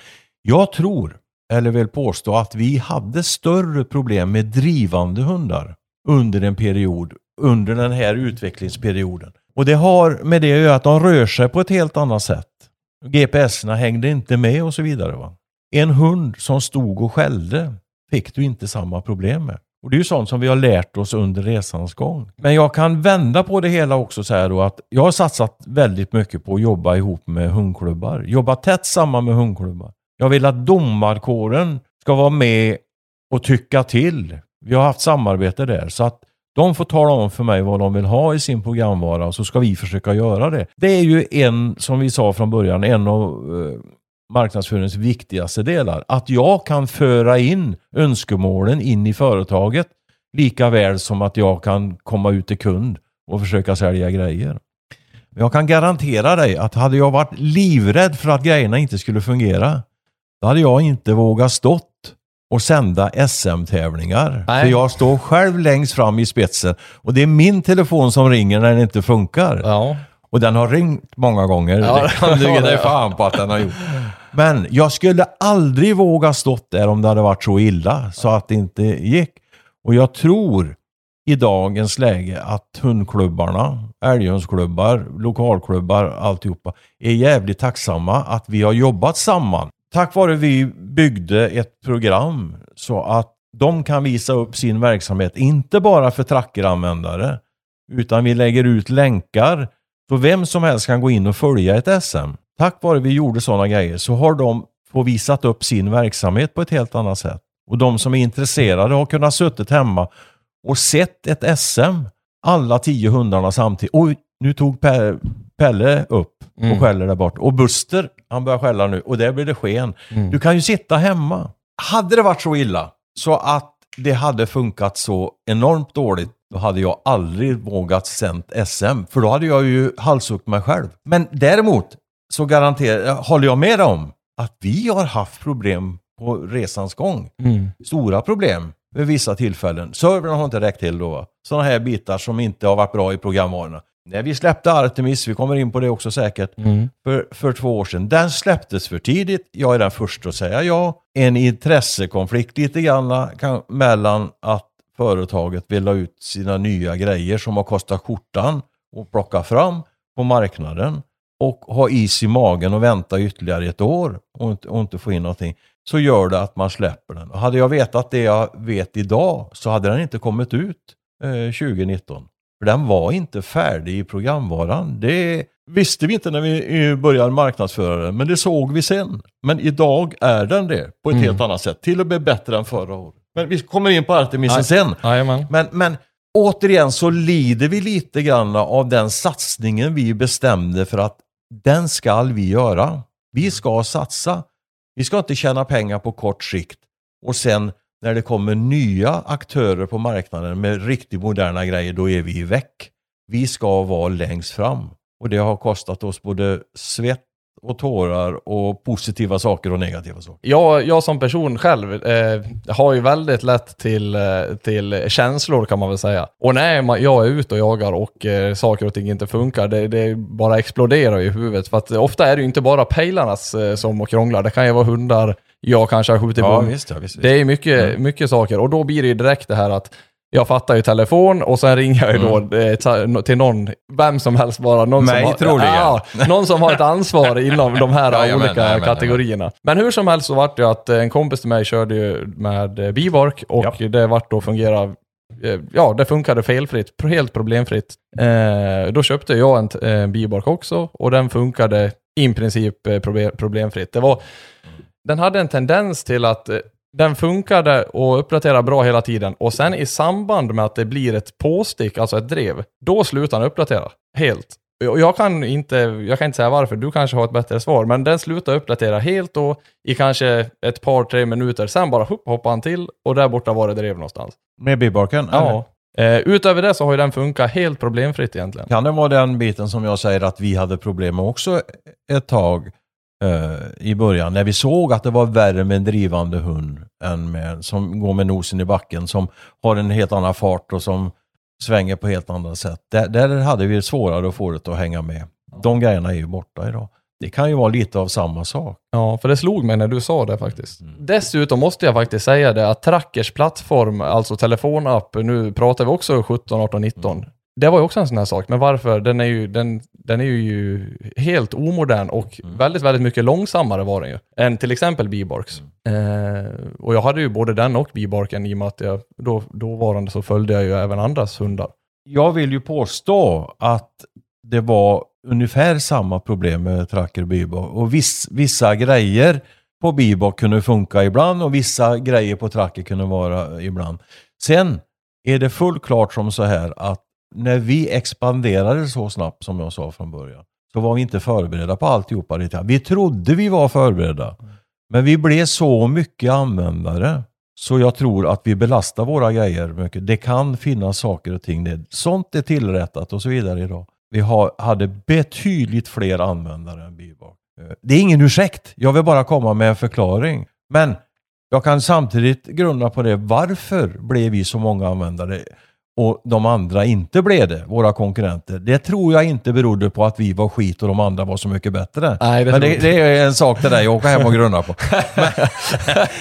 Jag tror, eller vill påstå, att vi hade större problem med drivande hundar under en period, under den här utvecklingsperioden. Och det har med det att göra att de rör sig på ett helt annat sätt. GPS-erna hängde inte med och så vidare. Va? En hund som stod och skällde fick du inte samma problem med. Och det är ju sånt som vi har lärt oss under resans gång. Men jag kan vända på det hela också så här då att jag har satsat väldigt mycket på att jobba ihop med hundklubbar. Jobba tätt samman med hundklubbar. Jag vill att domarkåren ska vara med och tycka till. Vi har haft samarbete där så att de får tala om för mig vad de vill ha i sin programvara och så ska vi försöka göra det. Det är ju en, som vi sa från början, en av eh, marknadsföringens viktigaste delar. Att jag kan föra in önskemålen in i företaget lika väl som att jag kan komma ut till kund och försöka sälja grejer. Jag kan garantera dig att hade jag varit livrädd för att grejerna inte skulle fungera, då hade jag inte vågat stått och sända SM-tävlingar. För jag står själv längst fram i spetsen och det är min telefon som ringer när den inte funkar. Ja. Och den har ringt många gånger. Ja, det kan du ge dig fan på att den har gjort. Men jag skulle aldrig våga stått där om det hade varit så illa så att det inte gick. Och jag tror i dagens läge att hundklubbarna, älghundsklubbar, lokalklubbar, alltihopa är jävligt tacksamma att vi har jobbat samman. Tack vare vi byggde ett program så att de kan visa upp sin verksamhet, inte bara för trackeranvändare, utan vi lägger ut länkar så vem som helst kan gå in och följa ett SM. Tack vare vi gjorde sådana grejer så har de få visat upp sin verksamhet på ett helt annat sätt. Och de som är intresserade har kunnat suttit hemma och sett ett SM. Alla tio hundarna samtidigt. Oj, nu tog Pelle upp och Mm. skäller där bort. Och Buster, han börjar skälla nu. Och där blir det sken. Mm. Du kan ju sitta hemma. Hade det varit så illa så att det hade funkat så enormt dåligt, då hade jag aldrig vågat sänt SM. För då hade jag ju halshuggt mig själv. Men däremot så garanterar, håller jag med om att vi har haft problem på resans gång. Mm. Stora problem vid vissa tillfällen. Servrarna har inte räckt till då. Sådana här bitar som inte har varit bra i programvarorna. När vi släppte Artemis, vi kommer in på det också säkert, Mm. för, för två år sedan. Den släpptes för tidigt. Jag är den första att säga ja. En intressekonflikt lite grann kan, mellan att företaget vill ha ut sina nya grejer som har kostat skjortan och plocka fram på marknaden och ha is i magen och vänta ytterligare ett år och inte, och inte få in någonting. Så gör det att man släpper den. Och hade jag vetat det jag vet idag så hade den inte kommit ut eh, 2019. För den var inte färdig i programvaran. Det visste vi inte när vi eh, började marknadsföra den, men det såg vi sen. Men idag är den det på ett Mm. helt annat sätt. Till och med bättre än förra året. Men vi kommer in på Artemisen Nej. sen. Men, men återigen så lider vi lite grann av den satsningen vi bestämde för att den ska vi göra. Vi ska satsa. Vi ska inte tjäna pengar på kort sikt och sen när det kommer nya aktörer på marknaden med riktigt moderna grejer, då är vi väck. Vi ska vara längst fram. Och det har kostat oss både svett och tårar och positiva saker och negativa saker. Jag, jag som person själv eh, har ju väldigt lätt till, eh, till känslor kan man väl säga. Och när jag är ute och jagar och eh, saker och ting inte funkar, det, det bara exploderar i huvudet. För att ofta är det ju inte bara pejlarnas eh, som krånglar, det kan ju vara hundar jag kanske har skjutit på. visst, ja, visst, Det är mycket, mycket saker och då blir det ju direkt det här att jag fattar ju telefon och sen ringer jag ju då eh, ta- till någon, vem som helst bara. Någon Mig som har, troligen. Ja, någon som har ett ansvar inom de här (laughs) Jajamän, olika jajamän, kategorierna. Men hur som helst så vart det ju att eh, en kompis till mig körde ju med eh, bivark och det vart då fungera eh, Ja, det funkade felfritt, helt problemfritt. Eh, då köpte jag en, en bibark också och den funkade i princip eh, problemfritt. Det var, den hade en tendens till att eh, den funkade och uppdaterade bra hela tiden och sen i samband med att det blir ett påstick, alltså ett drev, då slutar den uppdatera helt. Jag kan, inte, jag kan inte säga varför, du kanske har ett bättre svar, men den slutar uppdatera helt då i kanske ett par, tre minuter. Sen bara hoppar han till och där borta var det drev någonstans. Med bibarken? eller? Ja. Eh, utöver det så har ju den funkat helt problemfritt egentligen. Kan det vara den biten som jag säger att vi hade problem med också ett tag i början? När vi såg att det var värre med en drivande hund än med, som går med nosen i backen, som har en helt annan fart och som svänger på helt andra sätt. Där, där hade vi svårare att få det att hänga med. De grejerna är ju borta idag. Det kan ju vara lite av samma sak. Ja, för det slog mig när du sa det faktiskt. Mm. Dessutom måste jag faktiskt säga det att Trackers plattform, alltså telefonapp, nu pratar vi också 17, 18, 19. Mm. Det var ju också en sån här sak, men varför? Den är ju, den, den är ju helt omodern och Mm. väldigt, väldigt mycket långsammare var den ju. Än till exempel Bibarks. Mm. Eh, och jag hade ju både den och Bibarken i och med att jag då, dåvarande så följde jag ju även andras hundar. Jag vill ju påstå att det var ungefär samma problem med Tracker och Bibok. Och viss, vissa grejer på Bibok kunde funka ibland och vissa grejer på Tracker kunde vara ibland. Sen är det fullt klart som så här att när vi expanderade så snabbt som jag sa från början så var vi inte förberedda på alltihopa. Vi trodde vi var förberedda. Men vi blev så mycket användare så jag tror att vi belastar våra grejer mycket. Det kan finnas saker och ting. Det, sånt är tillrättat och så vidare idag. Vi har, hade betydligt fler användare än Bibak. Det är ingen ursäkt. Jag vill bara komma med en förklaring. Men jag kan samtidigt grunda på det. Varför blev vi så många användare och de andra inte blev det, våra konkurrenter? Det tror jag inte berodde på att vi var skit och de andra var så mycket bättre. Nej, det men det, det är en sak till dig att åka hem och grunna på. (laughs) Men,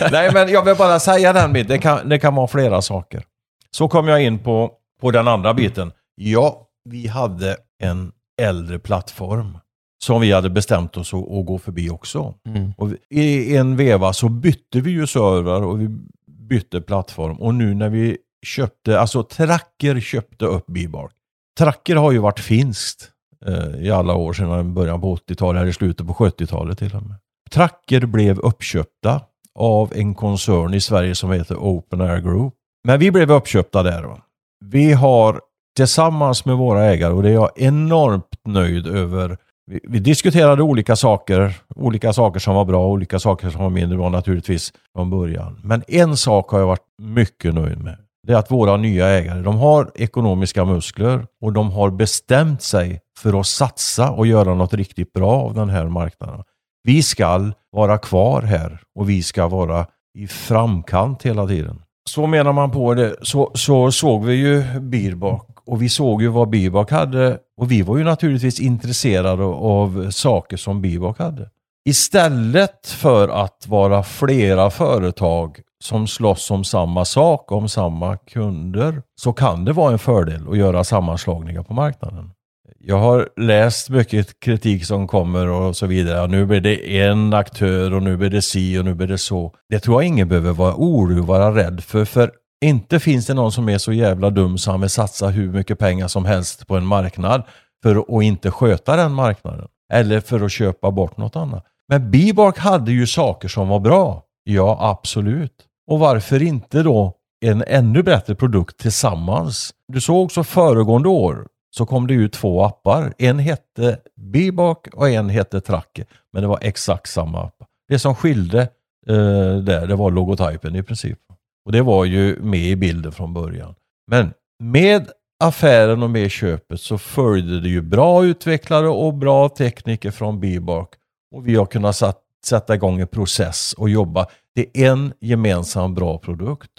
(laughs) nej, men jag vill bara säga den biten. Det kan, det kan vara flera saker. Så kom jag in på, på den andra biten. Ja, vi hade en äldre plattform som vi hade bestämt oss att, att gå förbi också. Mm. Och I en veva så bytte vi ju server och vi bytte plattform. Och nu när vi köpte, alltså Tracker köpte upp Bibark. Tracker har ju varit finskt eh, i alla år sedan början på 80-talet, eller i slutet på 70-talet till och med. Tracker blev uppköpta av en koncern i Sverige som heter Open Air Group. Men vi blev uppköpta där. Då. Vi har tillsammans med våra ägare, och det är jag enormt nöjd över. Vi, vi diskuterade olika saker, olika saker som var bra, olika saker som var mindre bra naturligtvis från början. Men en sak har jag varit mycket nöjd med. Det är att våra nya ägare, de har ekonomiska muskler och de har bestämt sig för att satsa och göra något riktigt bra av den här marknaden. Vi ska vara kvar här och vi ska vara i framkant hela tiden. Så menar man på det så, så såg vi ju Birbak och vi såg ju vad Birbak hade och vi var ju naturligtvis intresserade av saker som Birbak hade. Istället för att vara flera företag som slåss om samma sak, om samma kunder, så kan det vara en fördel att göra sammanslagningar på marknaden. Jag har läst mycket kritik som kommer och så vidare. Nu blir det en aktör och nu blir det si och nu blir det så. Det tror jag ingen behöver vara orolig och vara rädd för. För inte finns det någon som är så jävla dum så han vill satsa hur mycket pengar som helst på en marknad för att inte sköta den marknaden. Eller för att köpa bort något annat. Men Bibark hade ju saker som var bra. Ja, absolut. Och varför inte då en ännu bättre produkt tillsammans? Du såg också föregående år så kom det ut två appar. En hette Bibak och en hette Tracker. Men det var exakt samma app. Det som skilde eh, där, det var logotypen i princip. Och det var ju med i bilden från början. Men med affären och med köpet så följde det ju bra utvecklare och bra tekniker från Bibak. Och vi har kunnat satt, sätta igång en process och jobba. Det är en gemensam bra produkt.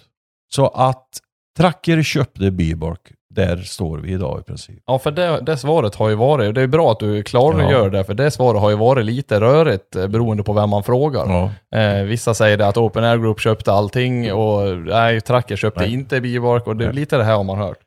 Så att Tracker köpte Bibark där står vi idag i princip. Ja, för det, det svaret har ju varit, det är bra att du klargör ja. det, för det svaret har ju varit lite rörigt eh, beroende på vem man frågar. Ja. Eh, vissa säger det att Open Air Group köpte allting och nej, Tracker köpte nej. inte Bibark och det, nej. lite det här har man hört.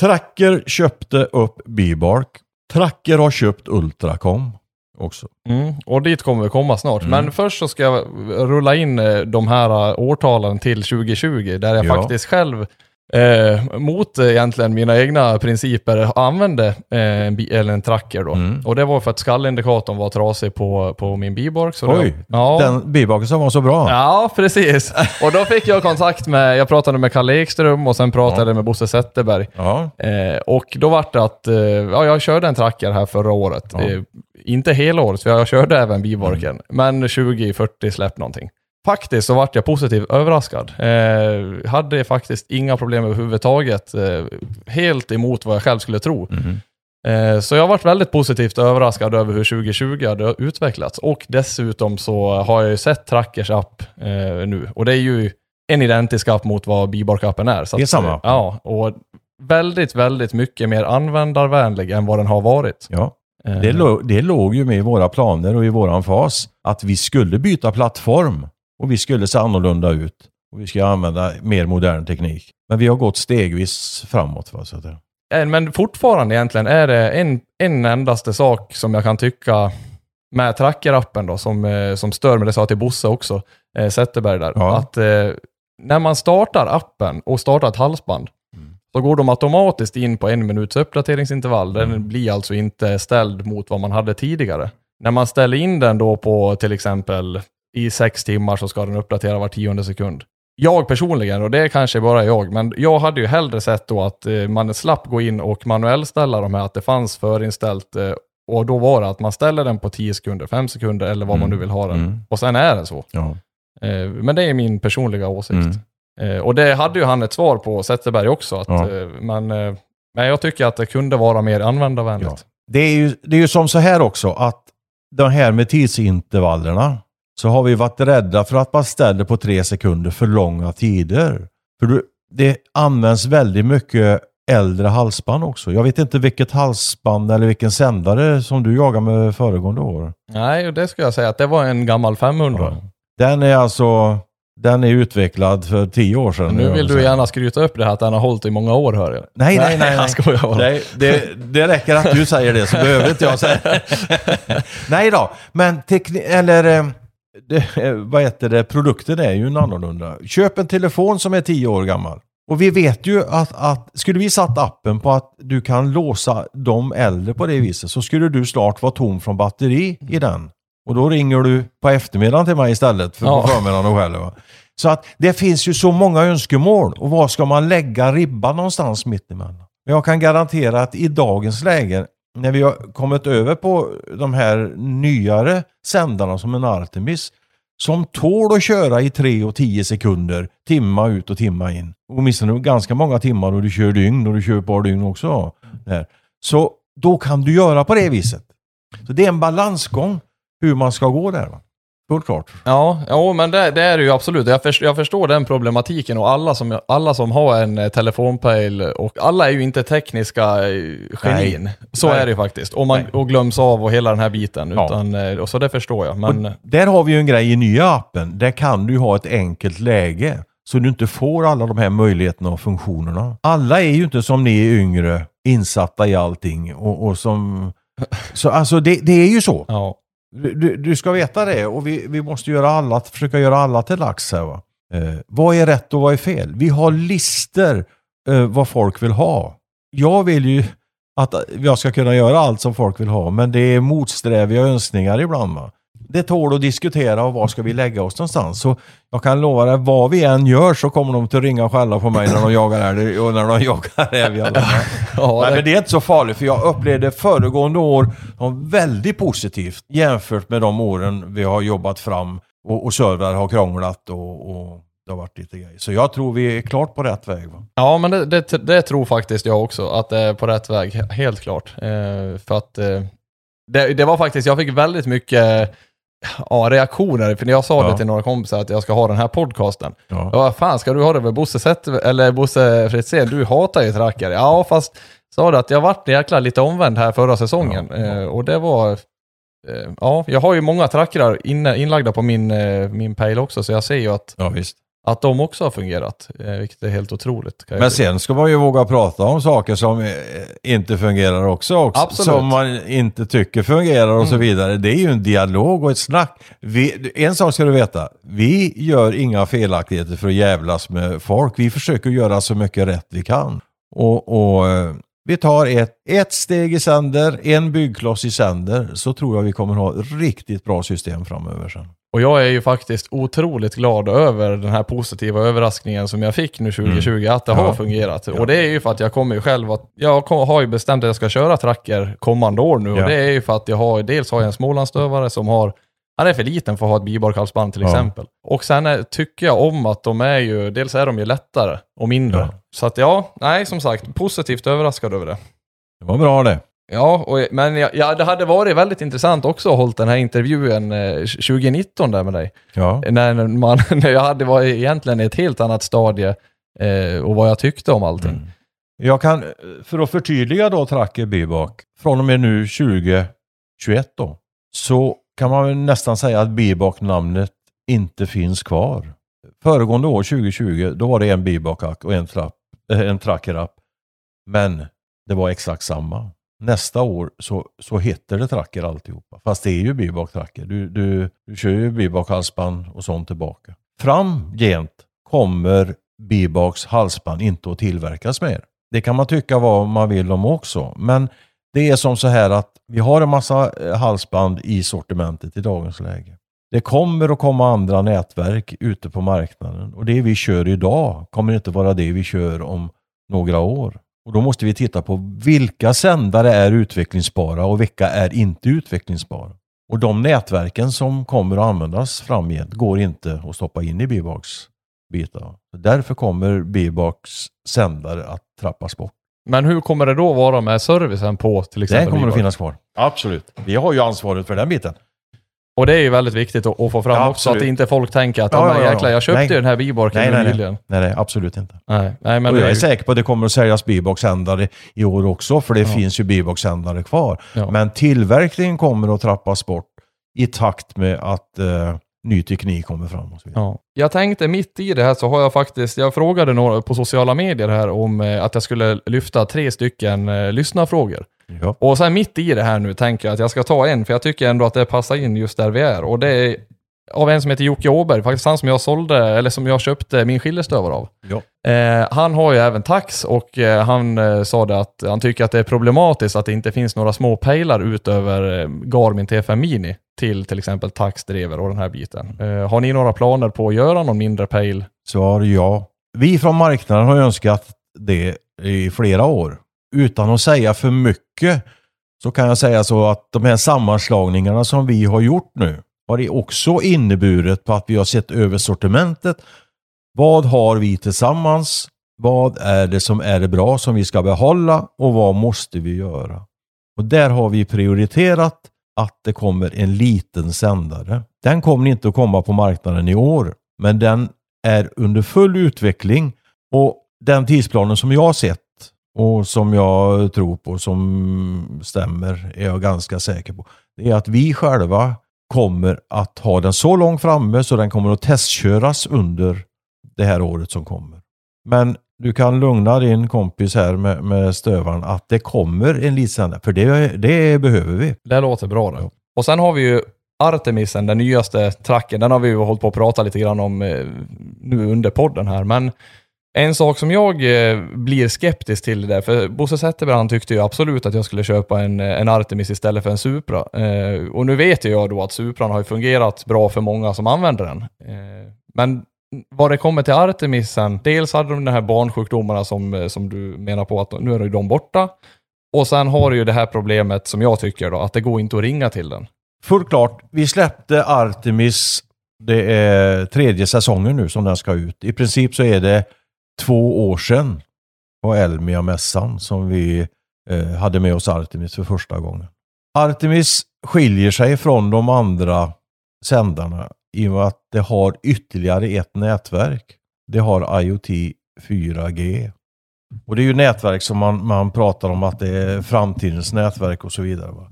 Tracker köpte upp Bibark. Tracker har köpt Ultracom också. Mm, och dit kommer vi komma snart. Mm. Men först så ska jag rulla in eh, de här årtalen till 2020 där jag ja. faktiskt själv eh, mot eh, egentligen mina egna principer använde eh, en, eller en tracker då. Mm. Och det var för att skallindikatorn var trasig på, på min bibark. Så Oj, det, ja. den bibarken som var så bra. Ja, precis. Och då fick jag kontakt med, jag pratade med Kalle Ekström och sen pratade jag med Bosse Zetterberg. Ja. Eh, och då var det att, eh, ja jag körde en tracker här förra året. Ja. Eh, inte hela året, för jag körde även bibarken. Mm. Men 2040 släpp någonting. Faktiskt så vart jag positivt överraskad. Eh, hade faktiskt inga problem överhuvudtaget. Eh, helt emot vad jag själv skulle tro. Mm. Eh, så jag varit väldigt positivt överraskad över hur 2020 hade utvecklats. Och dessutom så har jag ju sett Trackers app eh, nu. Och det är ju en identisk app mot vad Bibark-appen är. Så det är samma app? Ja, och väldigt, väldigt mycket mer användarvänlig än vad den har varit. Ja. Eh. Det, låg, det låg ju med i våra planer och i våran fas att vi skulle byta plattform. Och vi skulle se annorlunda ut. Och vi ska använda mer modern teknik. Men vi har gått stegvis framåt. Va, så att det. Men fortfarande egentligen är det en, en endaste sak som jag kan tycka med trackerappen då, som, eh, som stör mig, det sa jag till Bosse också, eh, Zetterberg där, ja. att eh, när man startar appen och startar ett halsband, mm. så går de automatiskt in på en minuts uppdateringsintervall. Mm. Den blir alltså inte ställd mot vad man hade tidigare. När man ställer in den då på till exempel i sex timmar så ska den uppdatera var tionde sekund. Jag personligen, och det är kanske bara jag, men jag hade ju hellre sett då att eh, man slapp gå in och manuellställa de här, att det fanns förinställt eh, och då var det att man ställer den på 10 sekunder, 5 sekunder eller vad mm. man nu vill ha den. Mm. Och sen är den så. Ja. Eh, men det är min personliga åsikt. Mm. Och det hade ju han ett svar på, Zetterberg också. Att, ja. men, men jag tycker att det kunde vara mer användarvänligt. Ja. Det, är ju, det är ju som så här också, att de här med tidsintervallerna, så har vi varit rädda för att man ställer på tre sekunder för långa tider. För det används väldigt mycket äldre halsband också. Jag vet inte vilket halsband eller vilken sändare som du jagade med föregående år. Nej, det skulle jag säga att det var en gammal 500. Ja. Den är alltså den är utvecklad för tio år sedan. Nu vill du gärna skryta upp det här att den har hållit i många år hör jag. Nej, nej, nej. nej. Jag bara. Nej, det, det räcker att du säger det så behöver inte jag säga (laughs) Nej då, men teknik... Eller eh, det, vad heter det, produkten är ju en annorlunda. Köp en telefon som är tio år gammal. Och vi vet ju att, att skulle vi satt appen på att du kan låsa de äldre på det viset så skulle du snart vara tom från batteri i den. Och då ringer du på eftermiddagen till mig istället för ja. på förmiddagen och själv. Så att det finns ju så många önskemål och var ska man lägga ribban någonstans mittemellan? Men jag kan garantera att i dagens läge när vi har kommit över på de här nyare sändarna som en Artemis som tål att köra i 3 och 10 sekunder, timma ut och timma in. Åtminstone ganska många timmar och du kör dygn och du kör ett par dygn också. Där. Så då kan du göra på det viset. Så det är en balansgång. hur man ska gå där. Va? Fullt klart. Ja, ja men det, det är det ju absolut. Jag, först, jag förstår den problematiken och alla som, alla som har en eh, telefonpejl och alla är ju inte tekniska eh, genin. Så Nej. är det ju faktiskt. Och, man, Nej. och glöms av och hela den här biten. Ja. Utan, eh, och så det förstår jag. Men Och där har vi ju en grej i nya appen. Där kan du ju ha ett enkelt läge. Så du inte får alla de här möjligheterna och funktionerna. Alla är ju inte som ni är yngre insatta i allting. Och, och som, (laughs) så alltså det, det är ju så. ja. Du, du- ska veta det och vi, vi måste göra alla, försöka göra alla till lax här. Va? Eh, vad är rätt och vad är fel? Vi har lister eh, vad folk vill ha. Jag vill ju att jag ska kunna göra allt som folk vill ha, men det är motsträviga önskningar ibland. Va? Det tål att diskutera och var ska vi lägga oss någonstans. Så jag kan lova dig, vad vi än gör så kommer de att ringa och skälla på mig när de jagar älg och när de jagar räv i alla fall. Ja, Nej, det- men det är inte så farligt för jag upplevde föregående år som väldigt positivt jämfört med de åren vi har jobbat fram och, och servrar har krånglat och, och det har varit lite grejer. Så jag tror vi är klart på rätt väg. Va? Ja, men det, det, det tror faktiskt jag också, att det är på rätt väg, he- helt klart. Eh, för att eh, det, det var faktiskt, jag fick väldigt mycket ja, reaktioner, för när jag sa Ja. det till några kompisar att jag ska ha den här podcasten. Ja. Vad fan ska du ha det med Bosse, Zett, eller Bosse Fritzén? Du hatar ju trackare. Ja, fast sa du att jag vart jäkla lite omvänd här förra säsongen. Ja, ja. Eh, och det var... Eh, ja, jag har ju många trackrar inne, inlagda på min, eh, min pejl också, så jag ser ju att, ja, visst. Att de också har fungerat. Eh, vilket är helt otroligt. Men sen ska man ju våga prata om saker som eh, inte fungerar också. också Absolut. som man inte tycker fungerar och så Mm. vidare. Det är ju en dialog och ett snack. Vi, en sak ska du veta. Vi gör inga felaktigheter för att jävlas med folk. Vi försöker göra så mycket rätt vi kan. Och, och eh, vi tar ett, ett steg i sänder, en byggkloss i sänder, så tror jag vi kommer ha riktigt bra system framöver sen. Och jag är ju faktiskt otroligt glad över den här positiva överraskningen som jag fick nu 2020, att det Mm. Ja. har fungerat. Ja. Och det är ju för att jag kommer ju själv att, jag har ju bestämt att jag ska köra tracker kommande år nu. Ja. Och det är ju för att jag har, dels har jag en Smålandsstövare som har, han är för liten för att ha ett bibarkalsband till exempel. Och sen är, tycker jag om att de är ju, dels är de ju lättare och mindre. Så att ja, nej som sagt, positivt överraskad över det. Det var bra det. Ja, och, men ja, ja, det hade varit väldigt intressant också att hålla den här intervjun eh, 2019 där med dig. Ja. När, man, (laughs) när jag hade varit egentligen i ett helt annat stadie eh, och vad jag tyckte om allting. Mm. Jag kan, för att förtydliga då Tracker Bibak, från och med nu 2021 då, så kan man väl nästan säga att Bibak-namnet inte finns kvar. Föregående år, 2020, då var det en Bibak-app och en, trapp, eh, en Tracker-app. Men det var exakt samma. Nästa år så, så heter det Tracker alltihopa. Fast det är ju Bebak Tracker. Du, du, du kör ju Bebak halsband och sånt tillbaka. Framgent kommer Bibaks halsband inte att tillverkas mer. Det kan man tycka vad man vill om också. Men det är som så här att vi har en massa eh, halsband i sortimentet i dagens läge. Det kommer att komma andra nätverk ute på marknaden och det vi kör idag kommer inte vara det vi kör om några år. Och då måste vi titta på vilka sändare är utvecklingsbara och vilka är inte utvecklingsbara. Och de nätverken som kommer att användas framgent går inte att stoppa in i Bibox bitar. Därför kommer Bibox sändare att trappas bort. Men hur kommer det då vara med servicen på till exempel Den kommer att finnas kvar. Absolut. Vi har ju ansvaret för den biten. Och det är ju väldigt viktigt att, att få fram Ja, också, att inte folk tänker att Ja, ja, jäklar, jag köpte Nej. ju den här biborken Nej, nej, nyligen. Nej, nej, absolut inte. Nej, nej men och jag är ju, säker på att det kommer att säljas Bibox-sändare i år också, för det Ja. finns ju Bibox-sändare kvar. Men tillverkningen kommer att trappas bort i takt med att eh, ny teknik kommer fram. Och så vidare. Ja. Jag tänkte mitt i det här så har jag faktiskt, jag frågade några på sociala medier här om eh, att jag skulle lyfta tre stycken eh, lyssnarfrågor. Ja. Och sen mitt i det här nu tänker jag att jag ska ta en, för jag tycker ändå att det passar in just där vi är. Och det är av en som heter Jocke Åberg, faktiskt han som jag sålde, eller som jag köpte min skillerstöver av. Ja. Eh, han har ju även tax och eh, han eh, sa det att han tycker att det är problematiskt att det inte finns några små pejlar utöver eh, Garmin T5 Mini till till exempel taxdrever och den här biten. Eh, har ni några planer på att göra någon mindre pejl? Svar ja. Vi från marknaden har önskat det i flera år. Utan att säga för mycket så kan jag säga så att de här sammanslagningarna som vi har gjort nu har det också inneburit på att vi har sett över sortimentet. Vad har vi tillsammans? Vad är det som är det bra som vi ska behålla och vad måste vi göra? Och där har vi prioriterat att det kommer en liten sändare. Den kommer inte att komma på marknaden i år, men den är under full utveckling och den tidsplanen som jag har sett och som jag tror på, som stämmer, är jag ganska säker på. Det är att vi själva kommer att ha den så långt framme så den kommer att testköras under det här året som kommer. Men du kan lugna din kompis här med, med stövaren att det kommer en liten för det, det behöver vi. Det låter bra det. Och sen har vi ju Artemisen, den nyaste tracken. Den har vi ju hållit på att prata lite grann om eh, nu under podden här. Men en sak som jag eh, blir skeptisk till det, där, för Bosse Zetterberg han tyckte ju absolut att jag skulle köpa en, eh, en Artemis istället för en Supra. Eh, och nu vet jag då att Supran har fungerat bra för många som använder den. Eh, men vad det kommer till Artemisen, dels hade de de här barnsjukdomarna som, eh, som du menar på att nu är de borta. Och sen har du ju det här problemet som jag tycker då, att det går inte att ringa till den. Fullt klart, vi släppte Artemis, det är tredje säsongen nu som den ska ut. I princip så är det två år sedan på Elmia-mässan som vi eh, hade med oss Artemis för första gången. Artemis skiljer sig från de andra sändarna i och med att det har ytterligare ett nätverk. Det har IoT 4G. Och det är ju nätverk som man, man pratar om att det är framtidens nätverk och så vidare. Va?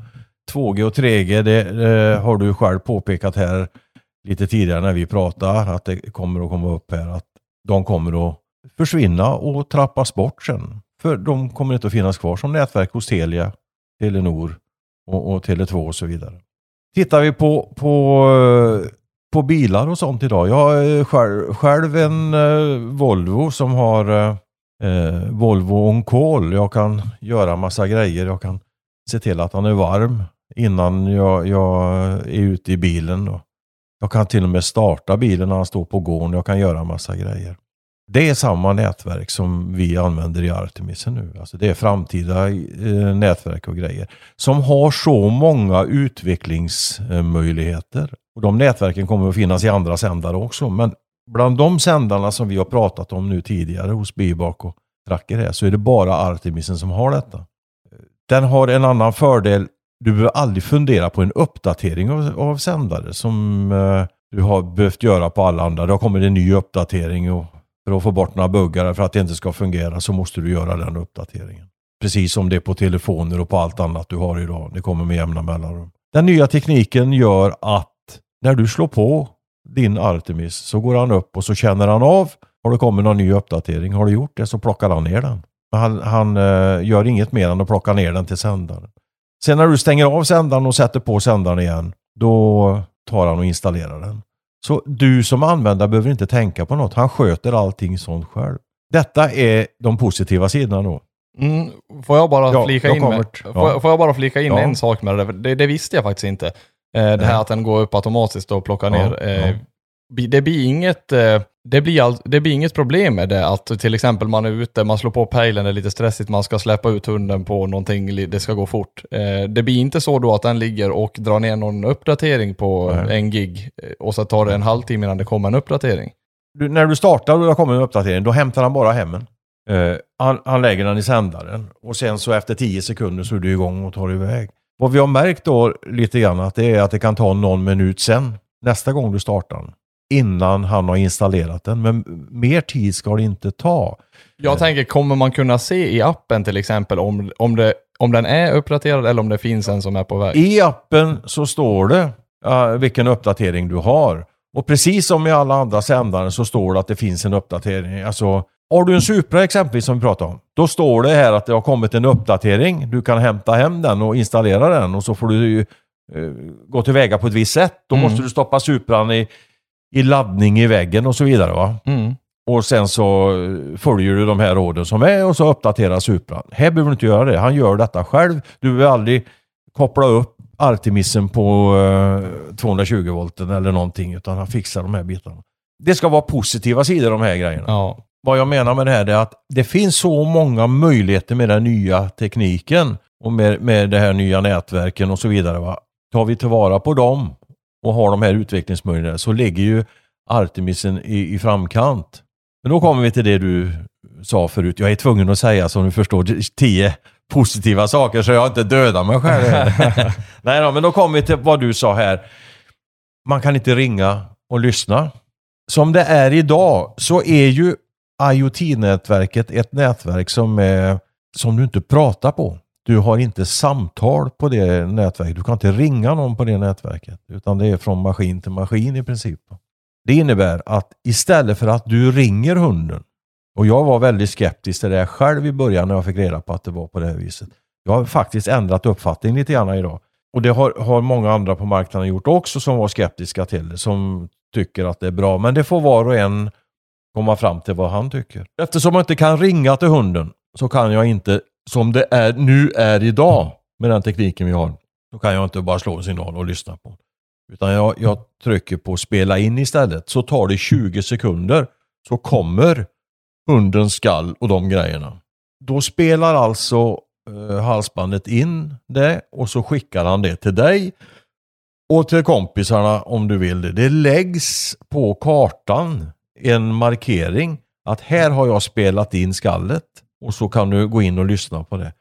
2G och 3G, det, det har du själv påpekat här lite tidigare när vi pratade, att det kommer att komma upp här, att de kommer att försvinna och trappas bort sen. För de kommer inte att finnas kvar som nätverk hos Telia, Telenor och, och Tele2 och så vidare. Tittar vi på, på, på bilar och sånt idag. Jag har eh, själv, själv en eh, Volvo som har eh, eh, Volvo On Call. Jag kan göra massa grejer. Jag kan se till att han är varm innan jag, jag är ute i bilen. Då. Jag kan till och med starta bilen när han står på gården. Jag kan göra massa grejer. Det är samma nätverk som vi använder i Artemisen nu. Alltså det är framtida eh, nätverk och grejer. Som har så många utvecklingsmöjligheter. Och De nätverken kommer att finnas i andra sändare också. Men bland de sändarna som vi har pratat om nu tidigare hos Bibak och Tracker här, så är det bara Artemisen som har detta. Den har en annan fördel. Du behöver aldrig fundera på en uppdatering av, av sändare som eh, du har behövt göra på alla andra. Det har kommit en ny uppdatering och för att få bort några buggar för att det inte ska fungera så måste du göra den uppdateringen. Precis som det är på telefoner och på allt annat du har idag. Det kommer med jämna mellanrum. Den nya tekniken gör att när du slår på din Artemis så går han upp och så känner han av. Har det kommit någon ny uppdatering? Har du gjort det så plockar han ner den. Han, han eh, gör inget mer än att plocka ner den till sändaren. Sen när du stänger av sändaren och sätter på sändaren igen, då tar han och installerar den. Så du som användare behöver inte tänka på något. Han sköter allting sånt själv. Detta är de positiva sidorna då. Mm, får jag bara ja, flika in, med, ja. får, får, jag bara flika in ja. en sak med det? det? Det visste jag faktiskt inte. Eh, det här att den går upp automatiskt och plockar ner. Eh, det blir inget eh, det blir, all, det blir inget problem med det att till exempel man är ute, man slår på pejlen, det är lite stressigt, man ska släppa ut hunden på någonting, det ska gå fort. Eh, det blir inte så då att den ligger och drar ner någon uppdatering på Nej. en gig eh, och så tar det en halvtimme innan det kommer en uppdatering. Du, när du startar och det kommer en uppdatering, då hämtar han bara hem den. Eh, han, han, lägger den i sändaren och sen så efter tio sekunder så är du igång och tar iväg. Vad vi har märkt då lite grann att det är att det kan ta någon minut sen, nästa gång du startar den innan han har installerat den. Men mer tid ska det inte ta. Jag tänker, kommer man kunna se i appen till exempel om, om, det, om den är uppdaterad eller om det finns en som är på väg? I appen så står det uh, vilken uppdatering du har. Och precis som i alla andra sändare så står det att det finns en uppdatering. Alltså, har du en Supra exempelvis som vi pratade om, då står det här att det har kommit en uppdatering. Du kan hämta hem den och installera den och så får du uh, gå tillväga på ett visst sätt. Då mm. måste du stoppa Supran i, i laddning i väggen och så vidare. Va? Mm. Och sen så följer du de här råden som är och så uppdaterar Supran. Här behöver du inte göra det. Han gör detta själv. Du behöver aldrig koppla upp Artemisen på eh, 220 volten eller någonting utan han fixar de här bitarna. Det ska vara positiva sidor de här grejerna. Ja. Vad jag menar med det här är att det finns så många möjligheter med den nya tekniken och med, med det här nya nätverken och så vidare. Va? Tar vi tillvara på dem och har de här utvecklingsmöjligheterna så ligger ju Artemisen i, i framkant. Men då kommer vi till det du sa förut. Jag är tvungen att säga som du förstår 10 positiva saker så jag inte dödar mig själv. (laughs) Nej då, men då kommer vi till vad du sa här. Man kan inte ringa och lyssna. Som det är idag så är ju IoT-nätverket ett nätverk som, är, som du inte pratar på. Du har inte samtal på det nätverket. Du kan inte ringa någon på det nätverket. Utan det är från maskin till maskin i princip. Det innebär att istället för att du ringer hunden och jag var väldigt skeptisk till det själv i början när jag fick reda på att det var på det här viset. Jag har faktiskt ändrat uppfattning lite grann idag. Och det har, har många andra på marknaden gjort också som var skeptiska till det. Som tycker att det är bra. Men det får var och en komma fram till vad han tycker. Eftersom jag inte kan ringa till hunden så kan jag inte, som det är nu är idag med den tekniken vi har, Då kan jag inte bara slå en signal och lyssna på Utan jag, jag trycker på spela in istället. Så tar det 20 sekunder så kommer hundens skall och de grejerna. Då spelar alltså eh, halsbandet in det och så skickar han det till dig och till kompisarna om du vill det. Det läggs på kartan en markering att här har jag spelat in skallet och så kan du gå in och lyssna på det.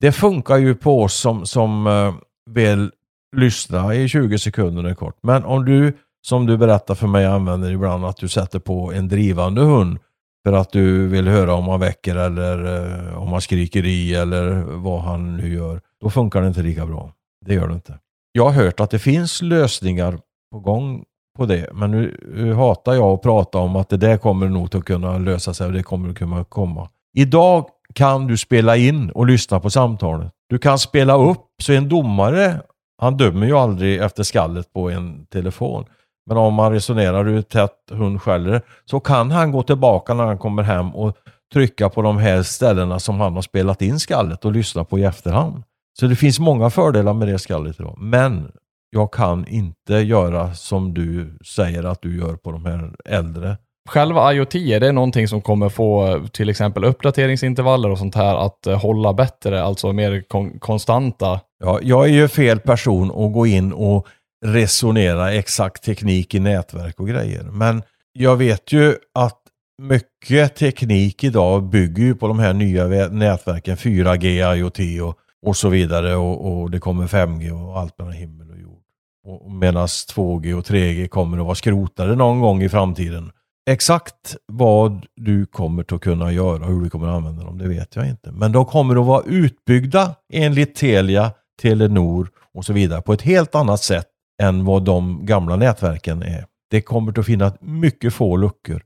Det funkar ju på oss som, som eh, vill lyssna i 20 sekunder är kort. Men om du, som du berättar för mig, använder ibland att du sätter på en drivande hund för att du vill höra om han väcker eller eh, om han skriker i eller vad han nu gör. Då funkar det inte lika bra. Det gör det inte. Jag har hört att det finns lösningar på gång på det. Men nu hatar jag att prata om att det där kommer nog att kunna lösa sig och det kommer att kunna komma. Idag kan du spela in och lyssna på samtalet. Du kan spela upp, så en domare, han dömer ju aldrig efter skallet på en telefon. Men om man resonerar hur tätt hund skäller så kan han gå tillbaka när han kommer hem och trycka på de här ställena som han har spelat in skallet och lyssna på i efterhand. Så det finns många fördelar med det skallet idag. Men jag kan inte göra som du säger att du gör på de här äldre. Själva IoT, är det någonting som kommer få till exempel uppdateringsintervaller och sånt här att eh, hålla bättre, alltså mer kon konstanta? Ja, jag är ju fel person att gå in och resonera exakt teknik i nätverk och grejer. Men jag vet ju att mycket teknik idag bygger ju på de här nya nätverken, 4G, IoT och, och så vidare och, och det kommer 5G och allt mellan himmel och jord. Medan 2G och 3G kommer att vara skrotade någon gång i framtiden. Exakt vad du kommer att kunna göra och hur du kommer att använda dem, det vet jag inte. Men de kommer att vara utbyggda enligt Telia, Telenor och så vidare på ett helt annat sätt än vad de gamla nätverken är. Det kommer att finnas mycket få luckor.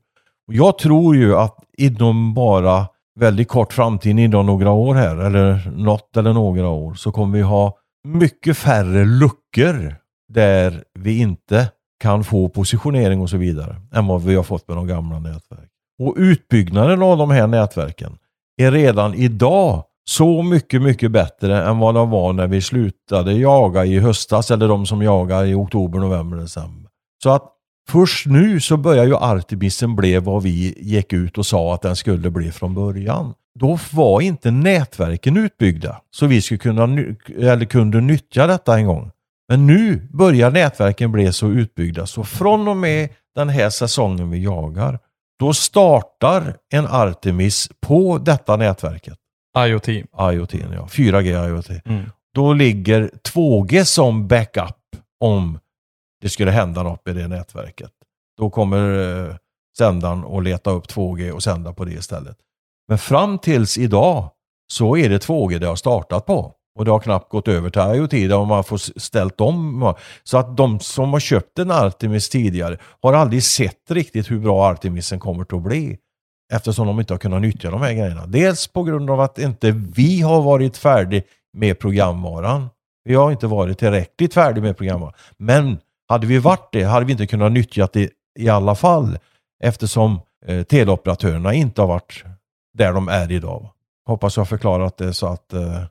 Jag tror ju att inom bara väldigt kort framtid, inom några år här, eller något eller några år, så kommer vi ha mycket färre luckor där vi inte kan få positionering och så vidare än vad vi har fått med de gamla nätverken. Och utbyggnaden av de här nätverken är redan idag så mycket, mycket bättre än vad de var när vi slutade jaga i höstas eller de som jagar i oktober, november, december. Så att först nu så börjar ju Artemisen bli vad vi gick ut och sa att den skulle bli från början. Då var inte nätverken utbyggda så vi skulle kunna, eller kunde nyttja detta en gång. Men nu börjar nätverken bli så utbyggda så från och med den här säsongen vi jagar, då startar en Artemis på detta nätverket. IoT. IoT, ja. 4G IoT. Mm. Då ligger 2G som backup om det skulle hända något med det nätverket. Då kommer eh, sändaren att leta upp 2G och sända på det istället. Men fram tills idag så är det 2G det har startat på. Och det har knappt gått över till IoT om man får ställt om. Så att de som har köpt en Artemis tidigare har aldrig sett riktigt hur bra Artemisen kommer att bli. Eftersom de inte har kunnat nyttja de här grejerna. Dels på grund av att inte vi har varit färdig med programvaran. Vi har inte varit tillräckligt färdig med programvaran. Men hade vi varit det hade vi inte kunnat nyttja det i alla fall. Eftersom eh, teleoperatörerna inte har varit där de är idag. Hoppas jag har förklarat det så att eh,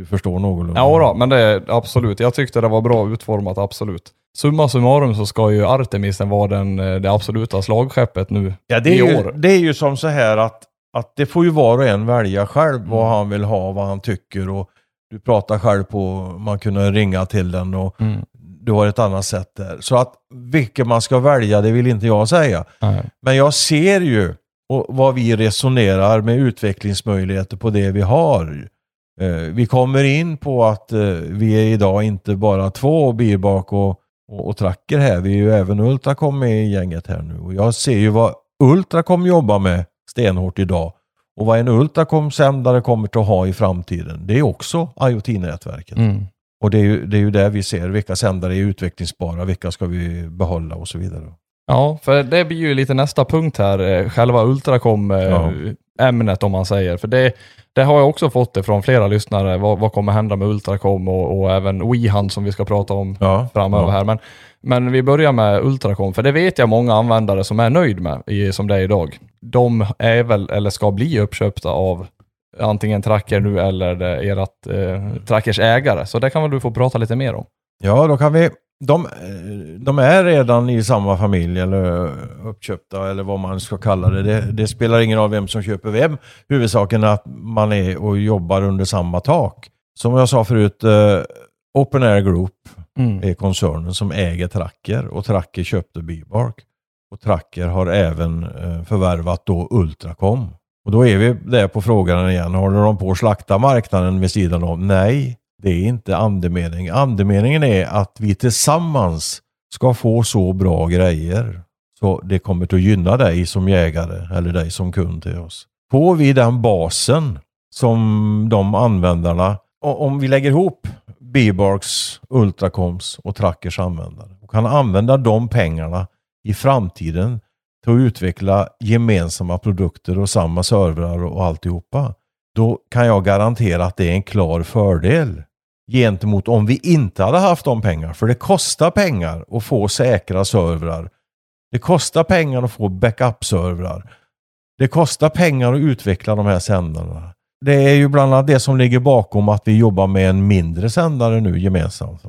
du förstår någorlunda? Ja, då, men det är absolut. Jag tyckte det var bra utformat, absolut. Summa summarum så ska ju Artemisen vara den, eh, det absoluta slagskeppet nu ja, det är i ju, år. Det är ju som så här att, att det får ju var och en välja själv mm. vad han vill ha, vad han tycker och du pratar själv på, man kunde ringa till den och mm. du har ett annat sätt där. Så att vilket man ska välja, det vill inte jag säga. Nej. Men jag ser ju och vad vi resonerar med utvecklingsmöjligheter på det vi har. Eh, vi kommer in på att eh, vi är idag inte bara två bilbak och, och, och tracker här. Vi är ju även Ultracom med i gänget här nu. Och jag ser ju vad Ultracom jobbar med stenhårt idag. Och vad en Ultracom-sändare kommer att ha i framtiden. Det är också IoT-nätverket. Mm. Och det är, ju, det är ju där vi ser vilka sändare är utvecklingsbara, vilka ska vi behålla och så vidare. Ja, för det blir ju lite nästa punkt här, eh, själva Ultracom-ämnet om man säger. För det, det har jag också fått det från flera lyssnare, vad, vad kommer hända med Ultracom och, och även WeHunt som vi ska prata om Ja, framöver ja. här. Men, men vi börjar med Ultracom, för det vet jag många användare som är nöjd med, i, som det är idag. De är väl, eller ska bli uppköpta av antingen Tracker nu eller ert eh, Trackers ägare. Så det kan väl du få prata lite mer om. Ja, då kan vi... De, eh, de är redan i samma familj eller uppköpta eller vad man ska kalla det. det. Det spelar ingen roll vem som köper vem. Huvudsaken är att man är och jobbar under samma tak. Som jag sa förut, eh, Open Air Group Mm. är koncernen som äger Tracker och Tracker köpte Bibark. Och Tracker har även eh, förvärvat då Ultracom. Och då är vi där på frågan igen. Håller de på att slakta marknaden vid sidan om? Nej, det är inte andemening. Andemeningen är att vi tillsammans ska få så bra grejer så det kommer att gynna dig som jägare eller dig som kund till oss. Får vi den basen som de användarna, och om vi lägger ihop Bibarks, Ultracoms och Trackers användare och kan använda de pengarna i framtiden till att utveckla gemensamma produkter och samma servrar och alltihopa. Då kan jag garantera att det är en klar fördel gentemot om vi inte hade haft de pengarna. För det kostar pengar att få säkra servrar. Det kostar pengar att få backup-servrar. Det kostar pengar att utveckla de här sändarna. Det är ju bland annat det som ligger bakom att vi jobbar med en mindre sändare nu gemensamt.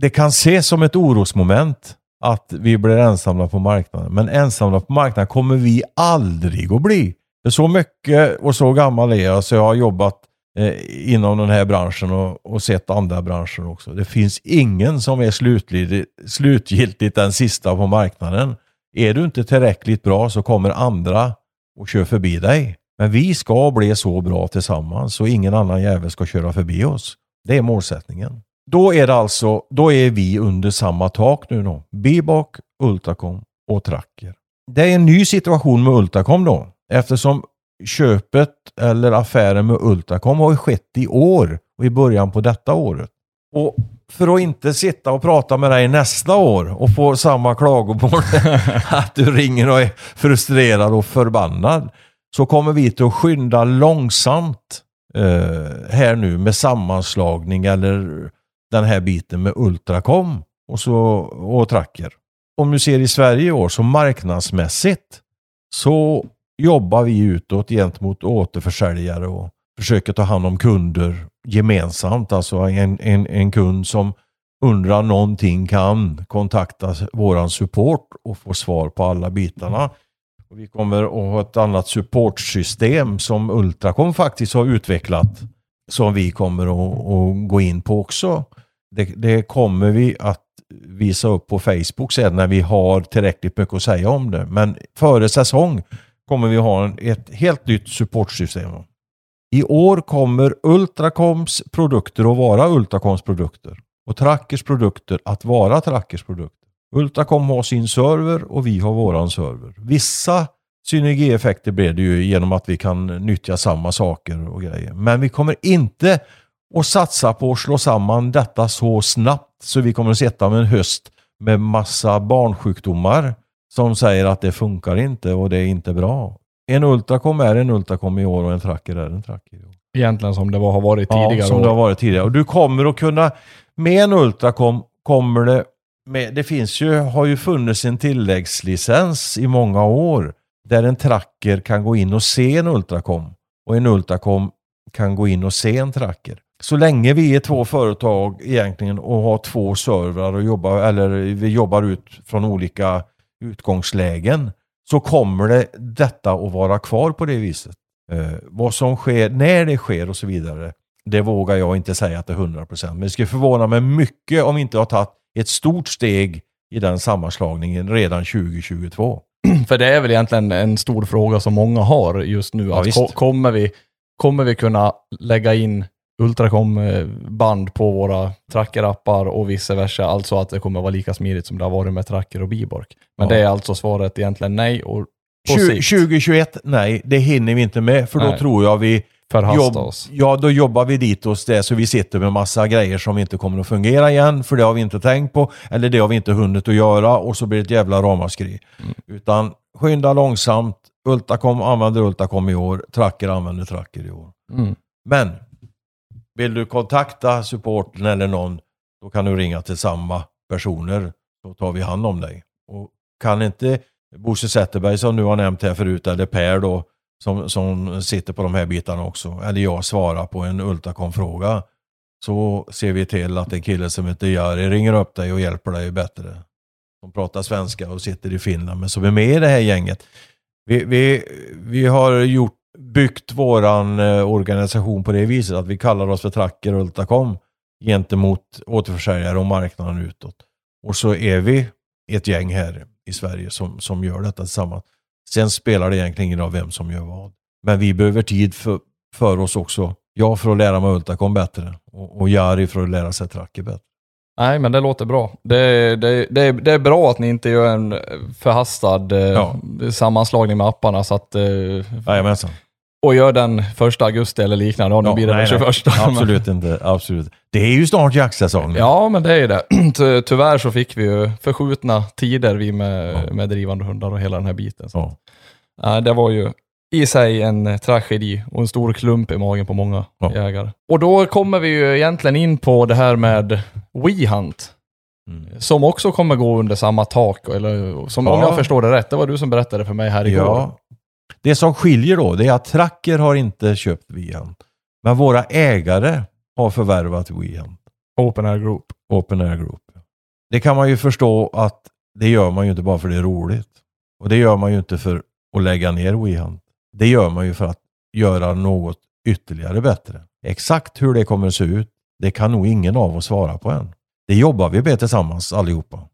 Det kan ses som ett orosmoment att vi blir ensamma på marknaden. Men ensamma på marknaden kommer vi aldrig att bli. För så mycket och så gammal är jag så jag har jobbat eh, inom den här branschen och, och sett andra branscher också. Det finns ingen som är slutlig, slutgiltigt den sista på marknaden. Är du inte tillräckligt bra så kommer andra och kör förbi dig. Men vi ska bli så bra tillsammans så ingen annan jävel ska köra förbi oss. Det är målsättningen. Då är det alltså, då är vi under samma tak nu då. Bibak, Ultracom och Tracker. Det är en ny situation med Ultracom då. Eftersom köpet eller affären med Ultracom har ju skett i år och i början på detta året. Och för att inte sitta och prata med dig nästa år och få samma klagomål (laughs) att du ringer och är frustrerad och förbannad så kommer vi till att skynda långsamt eh, här nu med sammanslagning eller den här biten med Ultracom och, så, och Tracker. Om du ser i Sverige i år så marknadsmässigt så jobbar vi utåt gentemot återförsäljare och försöker ta hand om kunder gemensamt. Alltså en, en, en kund som undrar någonting kan kontakta våran support och få svar på alla bitarna. Och vi kommer att ha ett annat supportsystem som Ultracom faktiskt har utvecklat som vi kommer att, att gå in på också. Det, det kommer vi att visa upp på Facebook sen när vi har tillräckligt mycket att säga om det. Men före säsong kommer vi ha ett helt nytt supportsystem. I år kommer Ultracoms produkter att vara Ultracoms produkter och Trackers produkter att vara Trackers produkter. Ultracom har sin server och vi har våran server. Vissa synergieffekter blir det ju genom att vi kan nyttja samma saker och grejer. Men vi kommer inte att satsa på att slå samman detta så snabbt så vi kommer att sitta med en höst med massa barnsjukdomar som säger att det funkar inte och det är inte bra. En Ultracom är en Ultracom i år och en Tracker är en Tracker i år. Egentligen som det har varit tidigare. Ja, som år. det har varit tidigare. Och du kommer att kunna, med en Ultracom kommer det, med, det finns ju, har ju funnits en tilläggslicens i många år där en tracker kan gå in och se en Ultracom och en Ultracom kan gå in och se en tracker. Så länge vi är två företag egentligen och har två servrar och jobbar, eller vi jobbar ut från olika utgångslägen så kommer det detta att vara kvar på det viset. Eh, vad som sker, när det sker och så vidare, det vågar jag inte säga att det är 100%. Men det skulle förvåna mig mycket om vi inte har tagit ett stort steg i den sammanslagningen redan 2022. (clears throat) För det är väl egentligen en stor fråga som många har just nu. Ja, kommer, vi, kommer vi kunna lägga in Ultracom-band på våra trackerappar och vice versa. Alltså att det kommer vara lika smidigt som det har varit med tracker och bibork. Men Ja. det är alltså svaret egentligen nej och på 20, sikt 2021, nej, det hinner vi inte med för då Nej. tror jag vi förhasta oss. Ja, då jobbar vi dit oss det så vi sitter med massa grejer som inte kommer att fungera igen för det har vi inte tänkt på eller det har vi inte hunnit att göra och så blir det ett jävla ramaskri. Mm. Utan skynda långsamt. Ultacom använder Ultacom i år, Tracker använder Tracker i år. Mm. Men vill du kontakta supporten eller någon, då kan du ringa till samma personer. Då tar vi hand om dig. Och kan inte Bosse Zetterberg som du har nämnt här förut, eller Per då, som, som sitter på de här bitarna också, eller jag svara på en Ultacom-fråga, så ser vi till att en kille som heter Jari ringer upp dig och hjälper dig bättre. Som pratar svenska och sitter i Finland, men som är med i det här gänget. Vi, vi, vi har gjort, byggt våran eh, organisation på det viset att vi kallar oss för Tracker Ultacom gentemot återförsäljare och marknaden utåt. Och så är vi ett gäng här i Sverige som, som gör detta tillsammans. Sen spelar det egentligen ingen roll vem som gör vad. Men vi behöver tid för, för oss också. Jag för att lära mig Ultacom bättre och, och Jari för att lära sig Tracker bättre. Nej, men det låter bra. Det, det, det, det är bra att ni inte gör en förhastad eh, Ja. sammanslagning med apparna så att, eh, Jajamensan. Och gör den första augusti eller liknande. Ja, nu Ja, blir det nej, den nej. 21. Men- (laughs) Absolut inte. Absolut. Det är ju snart jaktsäsong. Ja, men det är ju det. (clears throat) Ty- Tyvärr så fick vi ju förskjutna tider vi med, Ja. med drivande hundar och hela den här biten. Så. Ja. Ja, det var ju i sig en tragedi och en stor klump i magen på många jägare. Och då kommer vi ju egentligen in på det här med WeHunt. Mm. Som också kommer gå under samma tak, eller som om Ja. jag förstår det rätt. Det var du som berättade för mig här igår. Det som skiljer då, det är att Tracker har inte köpt Vian. Men våra ägare har förvärvat Vian. Open Air Group. Open Air Group. Det kan man ju förstå att det gör man ju inte bara för det är roligt. Och det gör man ju inte för att lägga ner WeHunt. Det gör man ju för att göra något ytterligare bättre. Exakt hur det kommer att se ut, det kan nog ingen av oss svara på än. Det jobbar vi med tillsammans allihopa.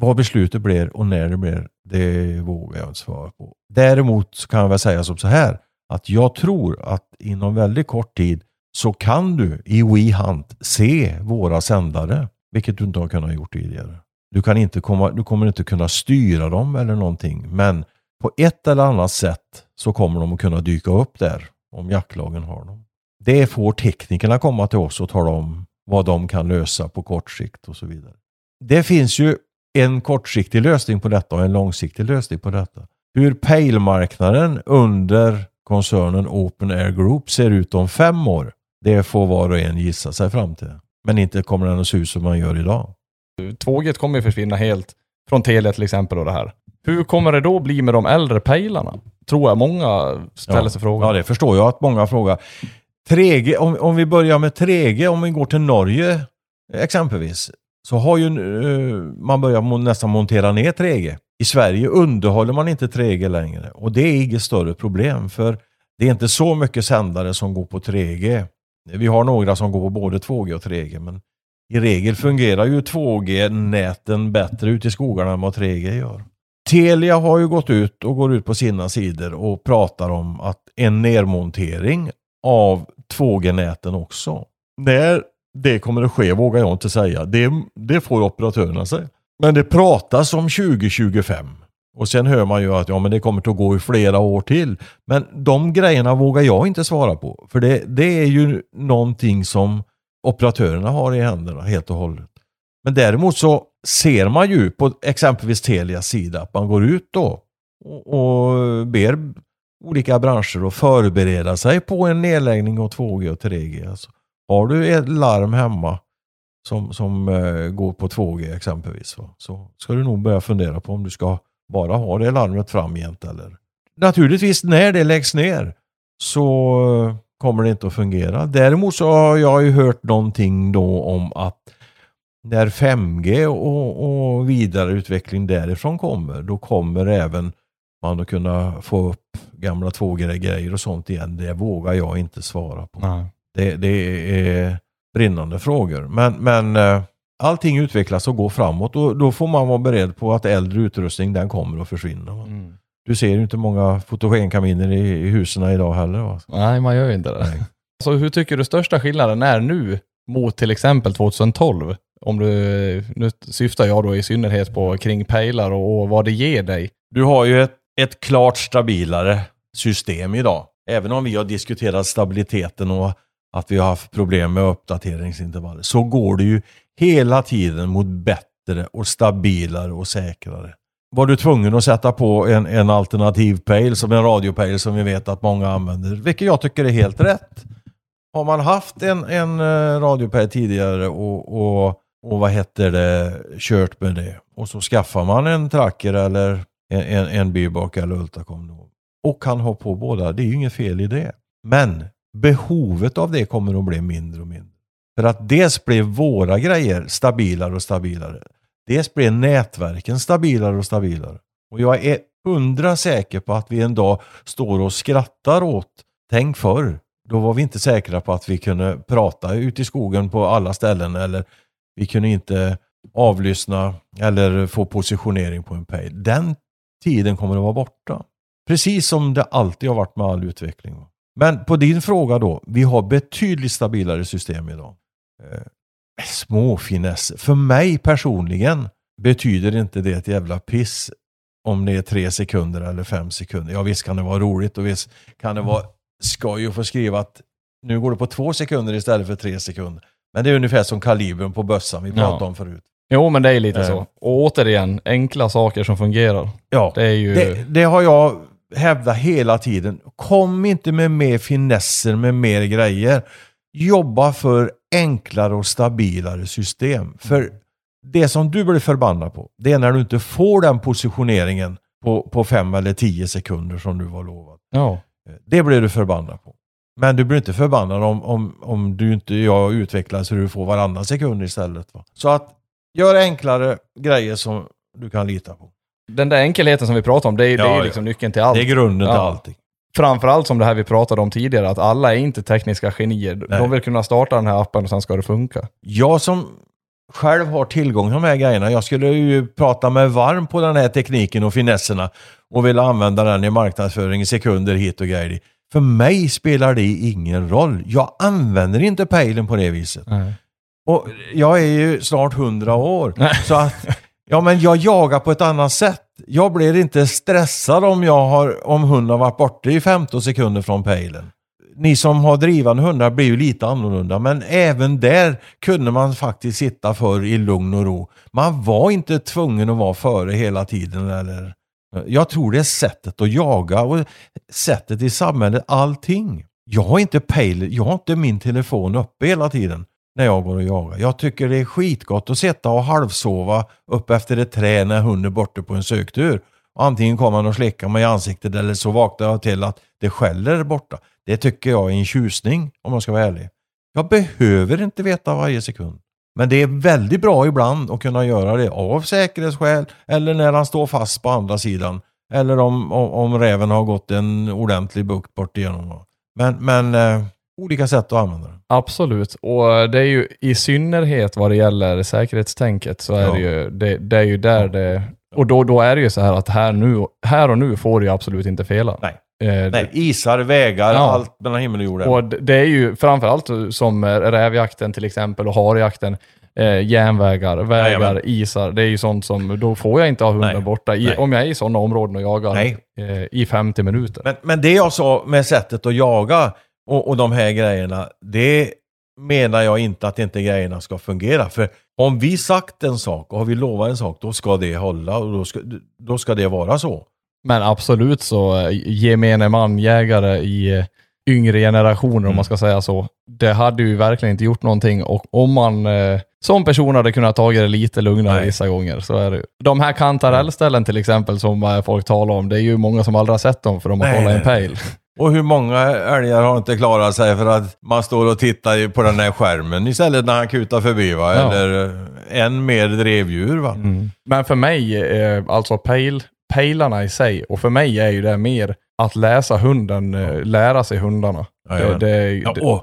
Vad beslutet blir och när det blir, det vågar jag inte svara på. Däremot kan jag väl säga som så här, att jag tror att inom väldigt kort tid så kan du i WeHunt se våra sändare, vilket du inte har kunnat gjort tidigare. Du, kan inte komma, du kommer inte kunna styra dem eller någonting, men på ett eller annat sätt så kommer de att kunna dyka upp där om jaktlagen har dem. Det får teknikerna komma till oss och tala om vad de kan lösa på kort sikt och så vidare. Det finns ju en kortsiktig lösning på detta och en långsiktig lösning på detta. Hur pejlmarknaden under koncernen Open Air Group ser ut om fem år, det får var och en gissa sig fram till. Men inte kommer den att se ut som man gör idag. 2G kommer ju försvinna helt från Telia till exempel och det här. Hur kommer det då bli med de äldre pejlarna? Tror jag många ställer Ja. sig frågan. Ja, det förstår jag att många frågar. 3G, om, om vi börjar med 3G, om vi går till Norge exempelvis, så har ju eh, man börjat nästan montera ner 3G. I Sverige underhåller man inte 3G längre och det är inget större problem för det är inte så mycket sändare som går på 3G. Vi har några som går på både 2G och 3G men i regel fungerar ju 2G-näten bättre ute i skogarna än vad 3G gör. Telia har ju gått ut och går ut på sina sidor och pratar om att en nedmontering av 2G-näten också. När det kommer att ske vågar jag inte säga. Det, det får operatörerna säga. Men det pratas om 2025. Och sen hör man ju att ja, men det kommer att gå i flera år till. Men de grejerna vågar jag inte svara på. För det, det är ju någonting som operatörerna har i händerna helt och hållet. Men däremot så ser man ju på exempelvis Telias sida att man går ut då och, och ber olika branscher att förbereda sig på en nedläggning av 2G och 3G. Alltså, har du ett larm hemma som, som eh, går på 2G exempelvis va, så ska du nog börja fundera på om du ska bara ha det larmet framgent eller Naturligtvis när det läggs ner så kommer det inte att fungera. Däremot så har jag ju hört någonting då om att när 5G och, och vidareutveckling därifrån kommer, då kommer även man att kunna få upp gamla 2G-grejer och sånt igen. Det vågar jag inte svara på. Nej. Det, det är brinnande frågor. Men, men eh, allting utvecklas och går framåt och då får man vara beredd på att äldre utrustning den kommer att försvinna. Mm. Du ser ju inte många fotogenkaminer i, i husen idag heller. Va? Nej, man gör ju inte det. Så hur tycker du största skillnaden är nu mot till exempel 2012? Om du, nu syftar jag då i synnerhet på kring pejlar och, och vad det ger dig. Du har ju ett, ett klart stabilare system idag. Även om vi har diskuterat stabiliteten och att vi har haft problem med uppdateringsintervaller så går det ju hela tiden mot bättre och stabilare och säkrare. Var du tvungen att sätta på en, en alternativ pejl som en radiopejl som vi vet att många använder, vilket jag tycker är helt rätt. Har man haft en, en eh, radiopejl tidigare och, och, och vad heter det, kört med det och så skaffar man en tracker eller en, en, en bybak eller ultracom och kan ha på båda, det är ju inget fel i det. Men behovet av det kommer att bli mindre och mindre. För att dels blir våra grejer stabilare och stabilare. Dels blir nätverken stabilare och stabilare. Och jag är hundra säker på att vi en dag står och skrattar åt, tänk förr, då var vi inte säkra på att vi kunde prata ute i skogen på alla ställen eller vi kunde inte avlyssna eller få positionering på en pejl. Den tiden kommer att vara borta. Precis som det alltid har varit med all utveckling. Men på din fråga då, vi har betydligt stabilare system idag. Eh, små finesser. För mig personligen betyder inte det ett jävla piss om det är tre sekunder eller fem sekunder. Ja visst kan det vara roligt och visst kan det vara skoj att få skriva att nu går det på två sekunder istället för tre sekunder. Men det är ungefär som kalibern på bössan vi pratade ja. om förut. Jo, men det är lite äh. så. Och återigen, enkla saker som fungerar. Ja, det, är ju... det, det har jag hävdat hela tiden. Kom inte med mer finesser, med mer grejer. Jobba för enklare och stabilare system. För det som du blir förbannad på, det är när du inte får den positioneringen på, på fem eller tio sekunder som du var lovad. Ja. Det blir du förbannad på. Men du blir inte förbannad om, om, om du inte jag utvecklar så du får varannan sekund istället. Va? Så att gör enklare grejer som du kan lita på. Den där enkelheten som vi pratar om, det är, ja, det är liksom ja. nyckeln till allt. Det är grunden till allting. Framförallt som det här vi pratade om tidigare, att alla är inte tekniska genier. Nej. De vill kunna starta den här appen och sen ska det funka. Jag som själv har tillgång till de här grejerna, jag skulle ju prata med varm på den här tekniken och finesserna och vilja använda den i marknadsföring i sekunder hit och grejer. För mig spelar det ingen roll. Jag använder inte pejlen på det viset. Nej. Och jag är ju snart hundra år. så att, (laughs) ja men jag jagar på ett annat sätt. Jag blir inte stressad om, jag har, om hunden har varit borta i 15 sekunder från pejlen. Ni som har drivande hundar blir ju lite annorlunda, men även där kunde man faktiskt sitta för i lugn och ro. Man var inte tvungen att vara före hela tiden. Eller, jag tror det är sättet att jaga och sättet i samhället, allting. Jag har inte pejl, jag har inte min telefon uppe hela tiden när jag går och jagar. Jag tycker det är skitgott att sitta och halvsova upp efter ett träd när hunden är borta på en söktur. antingen kommer han och slickar mig i ansiktet eller så vaknar jag till att det skäller borta. Det tycker jag är en tjusning om jag ska vara ärlig. Jag behöver inte veta varje sekund. Men det är väldigt bra ibland att kunna göra det av säkerhetsskäl eller när han står fast på andra sidan. Eller om, om, om räven har gått en ordentlig bukt bort igenom. Men, men eh, olika sätt att använda den. Absolut, och det är ju i synnerhet vad det gäller säkerhetstänket så är ja. det ju, det, det, är ju där det, och då, då är det ju så här att här, nu, här och nu får du absolut inte fela. Nej. Eh, Nej, isar, vägar, ja. allt mellan himmel och jord. Och det är ju framförallt som rävjakten till exempel och harjakten, eh, järnvägar, vägar, Nej, isar. Det är ju sånt som, då får jag inte ha hunden borta i, om jag är i sådana områden och jagar eh, i 50 minuter. Men, men det jag sa med sättet att jaga, och, och de här grejerna, det menar jag inte att inte grejerna ska fungera. För om vi sagt en sak och har vi lovat en sak, då ska det hålla och då ska, då ska det vara så. Men absolut så, eh, gemene man, jägare i eh, yngre generationer mm. om man ska säga så. Det hade ju verkligen inte gjort någonting och om man eh, som person hade kunnat ta det lite lugnare Nej. vissa gånger så är det De här kantarellställen till exempel som folk talar om, det är ju många som aldrig har sett dem för de har kollat en pejl. (laughs) Och hur många älgar har inte klarat sig för att man står och tittar på den här skärmen istället när han kutar förbi va? Ja. Eller än mer drevdjur va? Mm. Men för mig, eh, alltså pejl, pejlarna i sig, och för mig är ju det mer att läsa hunden, eh, lära sig hundarna. Ja, det, det, ja, och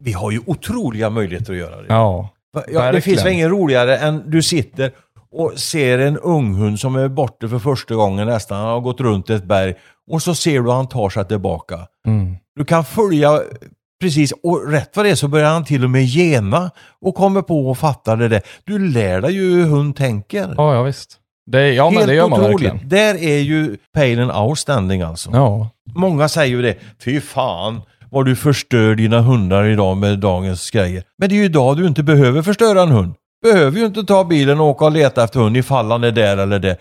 vi har ju otroliga möjligheter att göra det. Ja, ja det finns väl ingen roligare än du sitter och ser en unghund som är borta för första gången nästan, han har gått runt ett berg och så ser du att han tar sig tillbaka. Mm. Du kan följa Precis, och rätt vad det är så börjar han till och med gena och kommer på och fattar det där. Du lär dig ju hur hund tänker. Ja, ja visst. Det, ja, men det gör man verkligen. Där är ju Palen outstanding alltså. Ja. Många säger ju det. Fy fan vad du förstör dina hundar idag med dagens grejer. Men det är ju idag du inte behöver förstöra en hund. Behöver ju inte ta bilen och åka och leta efter hund ifall han är där eller där.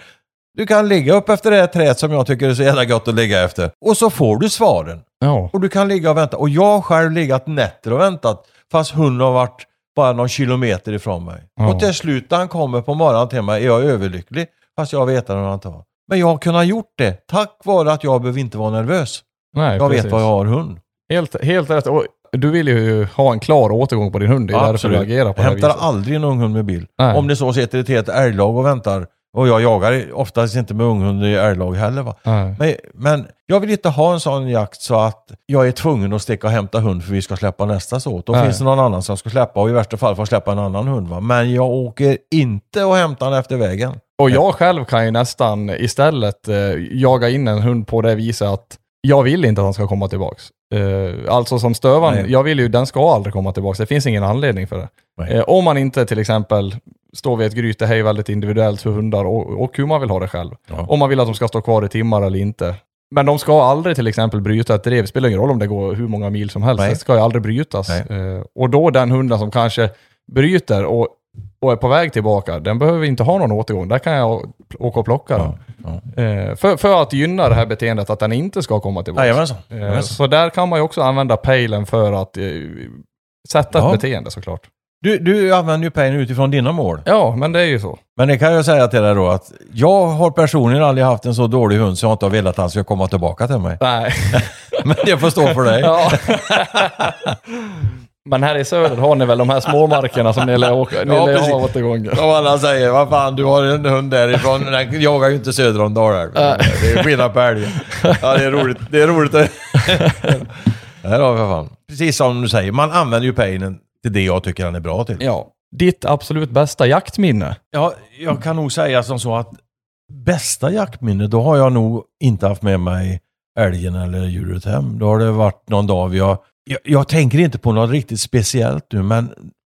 Du kan ligga upp efter det här trädet som jag tycker är så jävla gott att ligga efter. Och så får du svaren. Ja. Och du kan ligga och vänta. Och jag har själv legat nätter och väntat fast hunden har varit bara någon kilometer ifrån mig. Ja. Och till slut när han kommer på morgonen till mig är jag överlycklig. Fast jag vet hur han tar. Men jag har kunnat gjort det tack vare att jag behöver inte vara nervös. Nej, Jag precis. vet vad jag har hund. Helt, helt rätt. Och du vill ju ha en klar återgång på din hund. Det är därför du agerar på det här Hämtar viset. aldrig en ung hund med bil. Nej. Om det så sitter ett helt älglag och väntar. Och jag jagar oftast inte med unghund i älglag heller va. Men, men jag vill inte ha en sån jakt så att jag är tvungen att sticka och hämta hund för vi ska släppa nästa så. Då Nej. finns det någon annan som ska släppa och i värsta fall får släppa en annan hund. Va? Men jag åker inte och hämtar den efter vägen. Och jag själv kan ju nästan istället eh, jaga in en hund på det viset att jag vill inte att han ska komma tillbaks. Eh, alltså som stövaren, Nej. jag vill ju, den ska aldrig komma tillbaks. Det finns ingen anledning för det. Eh, om man inte till exempel står vid ett gryt, det här är väldigt individuellt för hundar och, och hur man vill ha det själv. Ja. Om man vill att de ska stå kvar i timmar eller inte. Men de ska aldrig till exempel bryta ett drev. Det spelar ingen roll om det går hur många mil som helst. Nej. Det ska ju aldrig brytas. Eh, och då den hunden som kanske bryter och, och är på väg tillbaka, den behöver inte ha någon återgång. Där kan jag åka och plocka den. Ja. Eh, för, för att gynna det här beteendet att den inte ska komma tillbaka. Jajamensan. Eh, Jajamensan. så där kan man ju också använda pejlen för att eh, sätta Ja. ett beteende såklart. Du, du använder ju pengen utifrån dina mål. Ja, men det är ju så. Men det kan jag säga till dig då att jag har personligen aldrig haft en så dålig hund så jag inte har velat att han ska komma tillbaka till mig. Nej. (laughs) Men det får stå för dig. ja. men här i söder har ni väl de här småmarkerna som ni lär åka, ni Ja, lär precis. ha återgångar. Som alla säger, vad fan du har en hund därifrån, den jagar ju inte söder om Dalälven. Det är skillnad på älgen. Ja det är roligt. Det är roligt. (laughs) Här har vi fan. Precis som du säger, man använder ju pejlen till det jag tycker han är bra till. Ja. Ditt absolut bästa jaktminne? Ja, jag kan nog säga som så att bästa jaktminne, då har jag nog inte haft med mig älgen eller djuret hem. Då har det varit någon dag vi har... Jag, jag tänker inte på något riktigt speciellt nu, men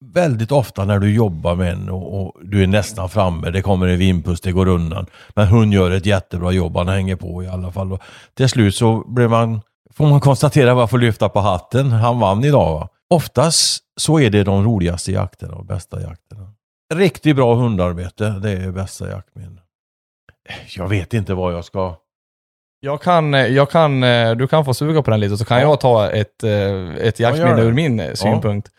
väldigt ofta när du jobbar med en och, och du är nästan framme, det kommer en vindpust, det går undan. Men hon gör ett jättebra jobb, han hänger på i alla fall. Och till slut så blir man, får man konstatera varför lyfta på hatten. Han vann idag va. Oftast så är det de roligaste jakterna och bästa jakterna. Riktigt bra hundarbete, det är bästa jaktminne. Jag vet inte vad jag ska... Jag kan, jag kan, eh, du kan få suga på den lite så kan Ja. jag ta ett, eh, ett jaktminne ur min synpunkt.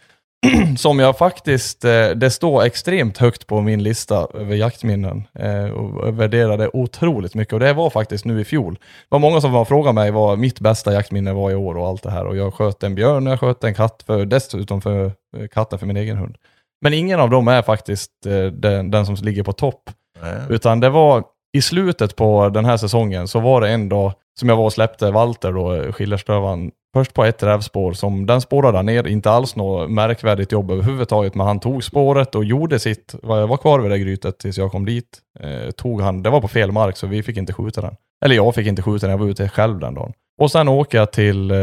(clears throat) Som jag faktiskt, eh, det står extremt högt på min lista över jaktminnen. eh, Och det otroligt mycket. Och det var faktiskt nu i fjol. Det var många som var frågade mig vad mitt bästa jaktminne var i år och allt det här. Och jag sköt en björn, jag sköt en katt, för, dessutom för eh, katten för min egen hund. Men ingen av dem är faktiskt den, den som ligger på topp. Utan det var i slutet på den här säsongen så var det en dag som jag var och släppte Walter då, Schillerstövaren, först på ett rävspår som den spårade där ner, inte alls något märkvärdigt jobb överhuvudtaget, men han tog spåret och gjorde sitt, Jag var kvar vid det grytet tills jag kom dit. Eh, tog han, det var på fel mark så vi fick inte skjuta den. Eller jag fick inte skjuta den, jag var ute själv den dagen. Och sen åker jag till, eh,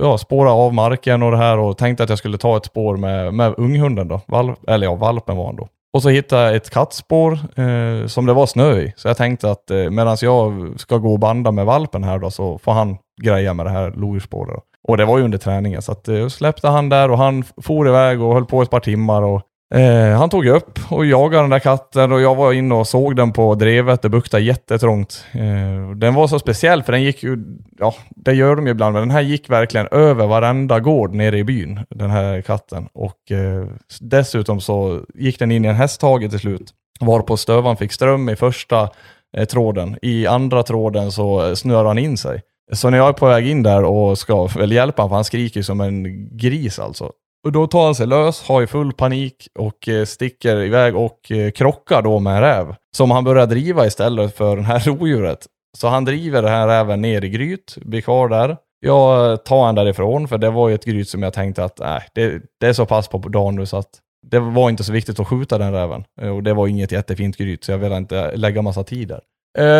ja, spåra av marken och det här och tänkte att jag skulle ta ett spår med, med unghunden då. Valp, eller ja, valpen var han då. Och så hittade jag ett kattspår eh, som det var snö i. Så jag tänkte att eh, medan jag ska gå och banda med valpen här då så får han greja med det här lodjursspåret. Och det var ju under träningen så att eh, släppte han där och han for iväg och höll på ett par timmar och Eh, han tog upp och jagade den där katten och jag var inne och såg den på drevet. Det buktade jättetrångt. Eh, den var så speciell för den gick ju, ja det gör de ju ibland, men den här gick verkligen över varenda gård nere i byn, den här katten. Och eh, dessutom så gick den in i en hästhage till slut. Varpå stövan fick ström i första eh, tråden. I andra tråden så eh, han in sig. Så när jag är på väg in där och ska väl hjälpa honom, för han skriker ju som en gris alltså. Och då tar han sig lös, har ju full panik och eh, sticker iväg och eh, krockar då med en räv. Som han börjar driva istället för det här (laughs) rovdjuret. Så han driver den här räven ner i gryt, blir kvar där. Jag eh, tar han därifrån, för det var ju ett gryt som jag tänkte att nej, det, det är så pass på dagen nu så att det var inte så viktigt att skjuta den räven. Och det var inget jättefint gryt, så jag ville inte lägga massa tid där.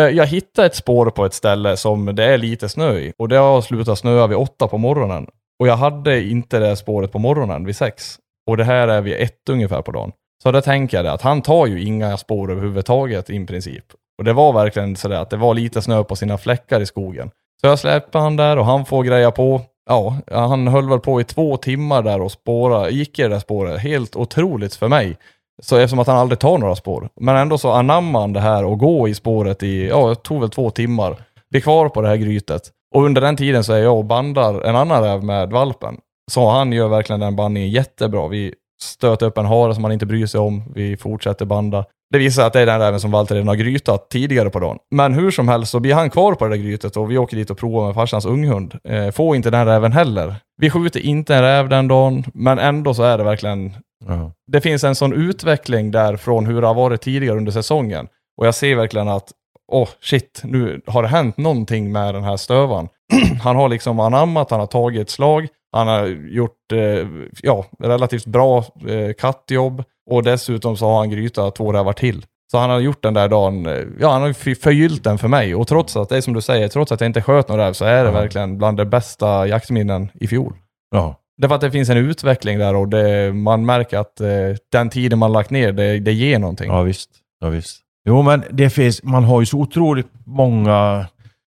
Jag hittade ett spår på ett ställe som det är lite snö i och det har slutat snöa vid åtta på morgonen. Och jag hade inte det spåret på morgonen vid sex. Och det här är vid ett ungefär på dagen. Så då tänker jag det, att han tar ju inga spår överhuvudtaget i princip. Och det var verkligen sådär att det var lite snö på sina fläckar i skogen. Så jag släpper han där och han får greja på. Ja, han höll väl på i två timmar där och spåra, gick i det där spåret. Helt otroligt för mig. Så eftersom att han aldrig tar några spår. Men ändå så anammar han det här och går i spåret i, ja, det tog väl två timmar. Blir kvar på det här grytet. Och under den tiden så är jag och bandar en annan räv med valpen. Så han gör verkligen den bandningen jättebra. Vi stöter upp en hare som han inte bryr sig om. Vi fortsätter banda. Det visar sig att det är den räven som Walter redan har grytat tidigare på dagen. Men hur som helst så blir han kvar på det där grytet och vi åker dit och provar med farsans unghund. Eh, får inte den räven heller. Vi skjuter inte en räv den dagen, men ändå så är det verkligen... Ja. Det finns en sån utveckling där från hur det har varit tidigare under säsongen. Och jag ser verkligen att, åh oh, shit, nu har det hänt någonting med den här stövan. (clears throat) han har liksom anammat, han har tagit ett slag, han har gjort eh, ja, relativt bra eh, kattjobb och dessutom så har han gryta två rävar till. Så han har gjort den där dagen, eh, ja han har förgyllt den för mig och trots att det är som du säger, trots att jag inte sköt någon räv så är det Ja. verkligen bland de bästa jaktminnen i fjol. Ja. Det är för att det finns en utveckling där och det, man märker att eh, den tiden man lagt ner, det, det ger någonting. Ja visst. Ja, visst. Jo men det finns, man har ju så otroligt många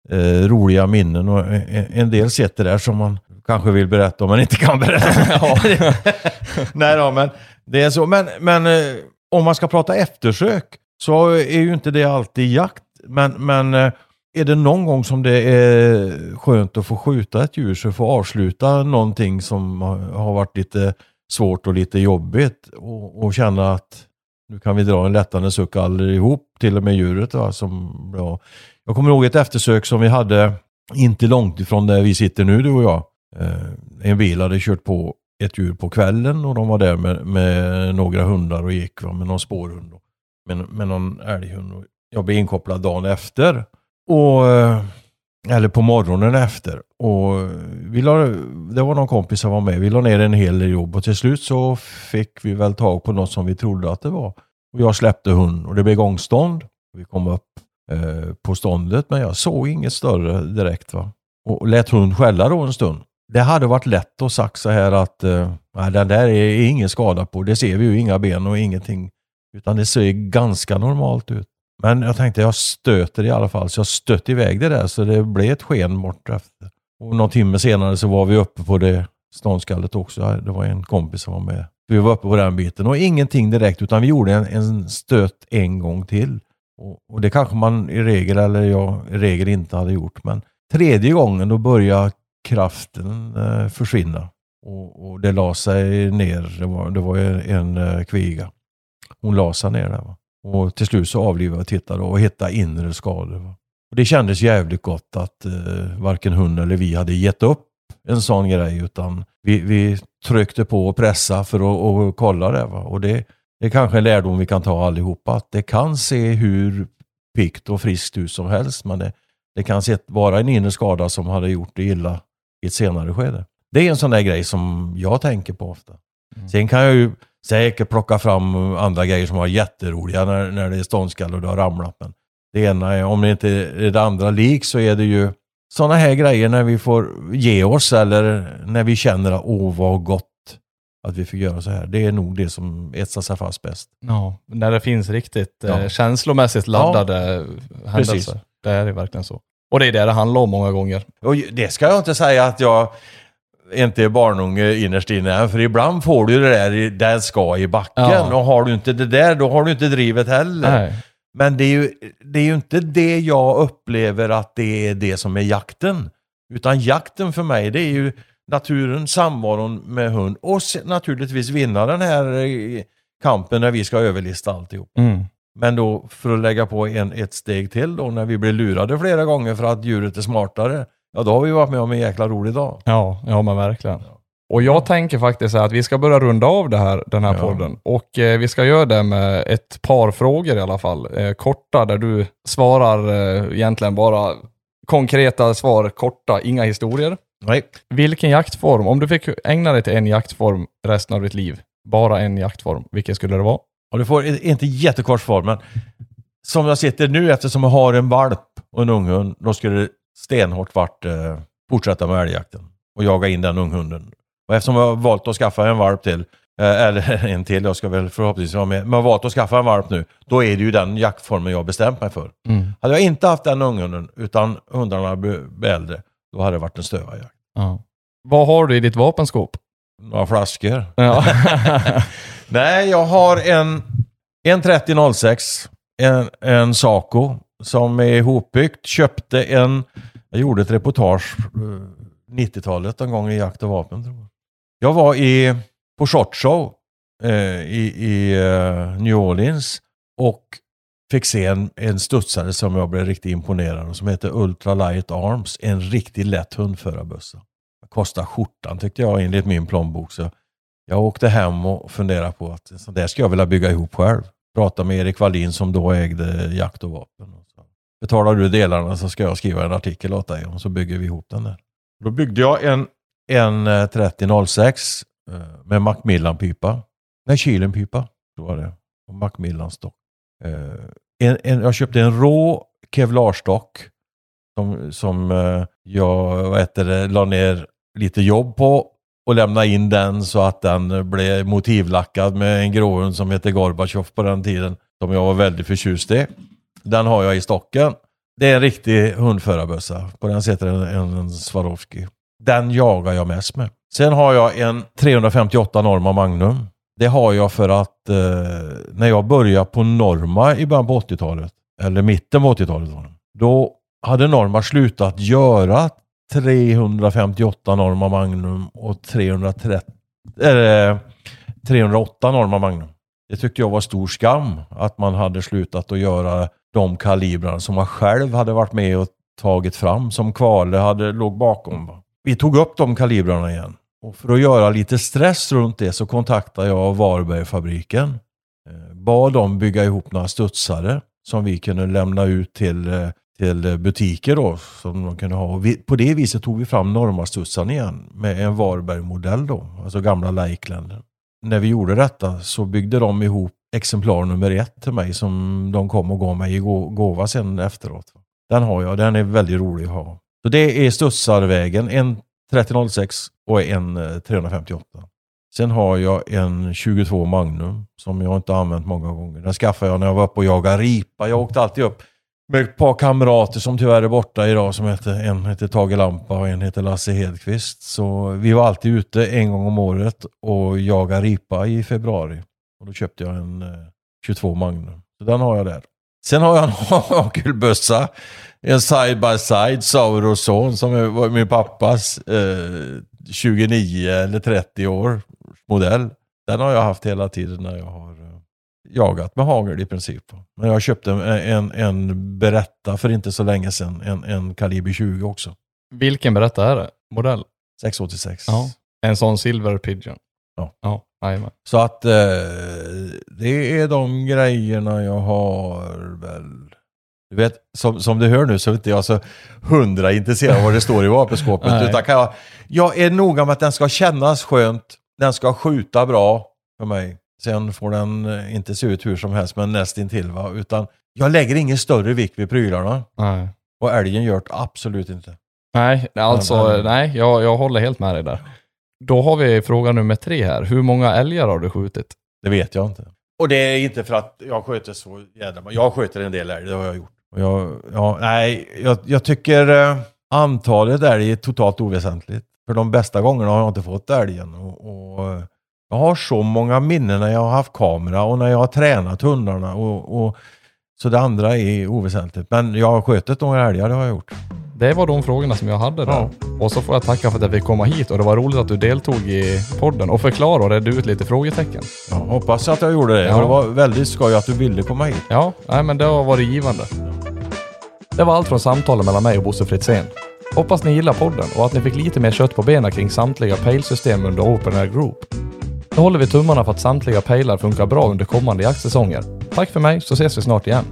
eh, roliga minnen och en, en del sitter där som man kanske vill berätta om men inte kan berätta. (laughs) (laughs) Nej då, men det är så. Men, men eh, om man ska prata eftersök så är ju inte det alltid jakt. Men, men eh, är det någon gång som det är skönt att få skjuta ett djur så få avsluta någonting som har varit lite svårt och lite jobbigt och, och känna att nu kan vi dra en lättande suck allihop, till och med djuret. Va, som, ja. Jag kommer ihåg ett eftersök som vi hade inte långt ifrån där vi sitter nu du och jag. Eh, en bil hade kört på ett djur på kvällen och de var där med, med några hundar och gick va, med någon spårhund och med, med någon älghund. Och jag blev inkopplad dagen efter. Och, eh, eller på morgonen efter. Och vi la, det var någon kompis som var med. Vi la ner en hel del jobb och till slut så fick vi väl tag på något som vi trodde att det var. Och jag släppte hund och det blev gångstånd. Vi kom upp eh, på ståndet men jag såg inget större direkt. va. Och lät hund skälla då en stund. Det hade varit lätt att sagt så här att eh, den där är ingen skada på. Det ser vi ju, inga ben och ingenting. Utan det ser ganska normalt ut. Men jag tänkte jag stöter i alla fall, så jag stötte iväg det där så det blev ett sken bort efter. Och någon timme senare så var vi uppe på det ståndskallet också. Det var en kompis som var med. Vi var uppe på den biten och ingenting direkt utan vi gjorde en, en stöt en gång till. Och, och det kanske man i regel, eller jag i regel inte hade gjort. Men tredje gången då började kraften eh, försvinna. Och, och det la sig ner. Det var, det var en, en eh, kviga. Hon la sig ner där. Va? Och till slut så avlivade och tittade och hittade inre skador. Och det kändes jävligt gott att eh, varken hon eller vi hade gett upp en sån grej utan vi, vi tryckte på och pressade för att kolla det. Va? Och det, det är kanske en lärdom vi kan ta allihopa. Att det kan se hur pikt och friskt ut som helst men det, det kan se, vara en inre skada som hade gjort det illa i ett senare skede. Det är en sån där grej som jag tänker på ofta. Sen kan jag ju säkert plocka fram andra grejer som var jätteroliga när, när det är ståndskall och det har ramlat. Men det ena är, om det inte är det andra lik så är det ju sådana här grejer när vi får ge oss eller när vi känner att åh vad gott att vi fick göra så här. Det är nog det som etsar sig fast bäst. Ja, när det finns riktigt eh, Ja. känslomässigt laddade händelser. Precis. Det är det verkligen så. Och det är det det handlar om många gånger. Och det ska jag inte säga att jag inte är barnunge innerst inne, för ibland får du det där, där ska i backen. Ja. Och har du inte det där, då har du inte drivet heller. Nej. Men det är, ju, det är ju inte det jag upplever att det är det som är jakten. Utan jakten för mig, det är ju naturen, samvaron med hund och naturligtvis vinna den här eh, kampen när vi ska överlista alltihop. Mm. Men då för att lägga på en, ett steg till då när vi blir lurade flera gånger för att djuret är smartare. Ja, då har vi varit med om en jäkla rolig dag. Ja, ja men verkligen. Och jag tänker faktiskt att vi ska börja runda av det här, den här Ja. podden. Och eh, vi ska göra det med ett par frågor i alla fall. Eh, korta, där du svarar eh, egentligen bara konkreta svar, korta, inga historier. Nej. Vilken jaktform, om du fick ägna dig till en jaktform resten av ditt liv, bara en jaktform, vilken skulle det vara? Och du får inte jättekort svar, men som jag sitter nu eftersom jag har en valp och en unghund, då skulle det stenhårt varit eh, fortsätta med älgjakten. och jaga in den unghunden. Och eftersom jag har valt att skaffa en valp till, eh, eller (laughs) en till, jag ska väl förhoppningsvis vara med, men jag har valt att skaffa en valp nu, då är det ju den jaktformen jag bestämt mig för. Mm. Hade jag inte haft den unghunden, utan hundarna blev äldre, då hade det varit en stövajakt. Ja. Vad har du i ditt vapenskåp? Några flaskor. Ja. (laughs) Nej, jag har en, en 3006, en, en Saco som är ihopbyggt. Köpte en, jag gjorde ett reportage eh, 90-talet en gång i Jakt och vapen. Tror jag. jag var i, på Short Show eh, i, i eh, New Orleans och fick se en, en studsare som jag blev riktigt imponerad av som heter Ultra Light Arms. En riktigt lätt hundförarbössa. Kostar skjortan tyckte jag enligt min plånbok. Så jag åkte hem och funderade på att så där ska jag vilja bygga ihop själv. Pratade med Erik Wallin som då ägde jakt och vapen. Betalar du delarna så ska jag skriva en artikel åt dig och så bygger vi ihop den där. Då byggde jag en, en eh, 3006 eh, med Macmillan-pipa. Nej, Kylen-pipa. Så var det. Och Macmillan-stock. Eh, en, en, jag köpte en rå kevlarstock som, som jag vad heter det, la ner lite jobb på och lämna in den så att den blev motivlackad med en gråhund som heter Gorbatjov på den tiden. Som jag var väldigt förtjust i. Den har jag i stocken. Det är en riktig hundförarbössa. På den sitter en, en, en Swarovski. Den jagar jag mest med. Sen har jag en 358 Norma Magnum. Det har jag för att eh, när jag började på Norma i början på 80-talet, eller mitten på 80-talet, var då hade Norma slutat göra 358 Norma Magnum och 330, äh, 308 Norma Magnum. Det tyckte jag var stor skam att man hade slutat att göra de kalibrarna som man själv hade varit med och tagit fram, som Kvale hade låg bakom. Vi tog upp de kalibrarna igen. Och för att göra lite stress runt det så kontaktade jag Varbergfabriken. Eh, bad dem bygga ihop några studsare som vi kunde lämna ut till eh, till butiker då som de kunde ha. Och vi, på det viset tog vi fram Normastudsaren igen med en Varberg-modell då, alltså gamla Lakeland. När vi gjorde detta så byggde de ihop exemplar nummer ett till mig som de kom och gav mig i gåva sen efteråt. Den har jag, den är väldigt rolig att ha. Så det är Studsarvägen, en 3006 och en eh, 358. Sen har jag en 22 Magnum som jag inte använt många gånger. Den skaffade jag när jag var uppe och jagade ripa. Jag åkte alltid upp med ett par kamrater som tyvärr är borta idag. Som heter, en heter Tage Lampa och en heter Lasse Hedqvist. Så vi var alltid ute en gång om året och jagade ripa i februari. Och då köpte jag en eh, 22 Magnum. Så den har jag där. Sen har jag en (laughs) hagelbössa. En side by side Sauros son som var min pappas eh, 29 eller 30 år modell. Den har jag haft hela tiden när jag har jagat med hagel i princip. Men jag köpte en, en, en Beretta för inte så länge sedan. En, en kaliber 20 också. Vilken Beretta är det? Modell? 686. Ja. En sån Silver Pigeon? Ja. Ja, jajamän. Så att eh, det är de grejerna jag har väl. Du vet, som, som du hör nu så är inte jag så hundra intresserad av vad det står i vapenskåpet. (laughs) Utan kan jag, jag är noga med att den ska kännas skönt. Den ska skjuta bra för mig. Sen får den eh, inte se ut hur som helst, men nästintill. Va? Utan jag lägger ingen större vikt vid prylarna. Nej. Och älgen gör det absolut inte. Nej, alltså nej, jag, jag håller helt med dig där. Då har vi fråga nummer tre här. Hur många älgar har du skjutit? Det vet jag inte. Och det är inte för att jag sköter så jävla... Jag sköter en del älg, det har jag gjort. Jag, ja, nej, jag, jag tycker eh, antalet älg är totalt oväsentligt. För de bästa gångerna har jag inte fått älgen. Och, och eh, jag har så många minnen när jag har haft kamera och när jag har tränat hundarna. Och, och, så det andra är oväsentligt. Men jag har skjutit några älgar, det har jag gjort. Det var de frågorna som jag hade där. Ja. Och så får jag tacka för att jag fick komma hit och det var roligt att du deltog i podden och förklara och redde ut lite frågetecken. Jag hoppas att jag gjorde det. Ja. Det var väldigt skoj att du ville komma hit. Ja, nej, men det har varit givande. Det var allt från samtalet mellan mig och Bosse Fritzén. Hoppas ni gillar podden och att ni fick lite mer kött på benen kring samtliga pejlsystem under Open Air Group. Nu håller vi tummarna för att samtliga pejlar funkar bra under kommande jaktsäsonger. Tack för mig så ses vi snart igen.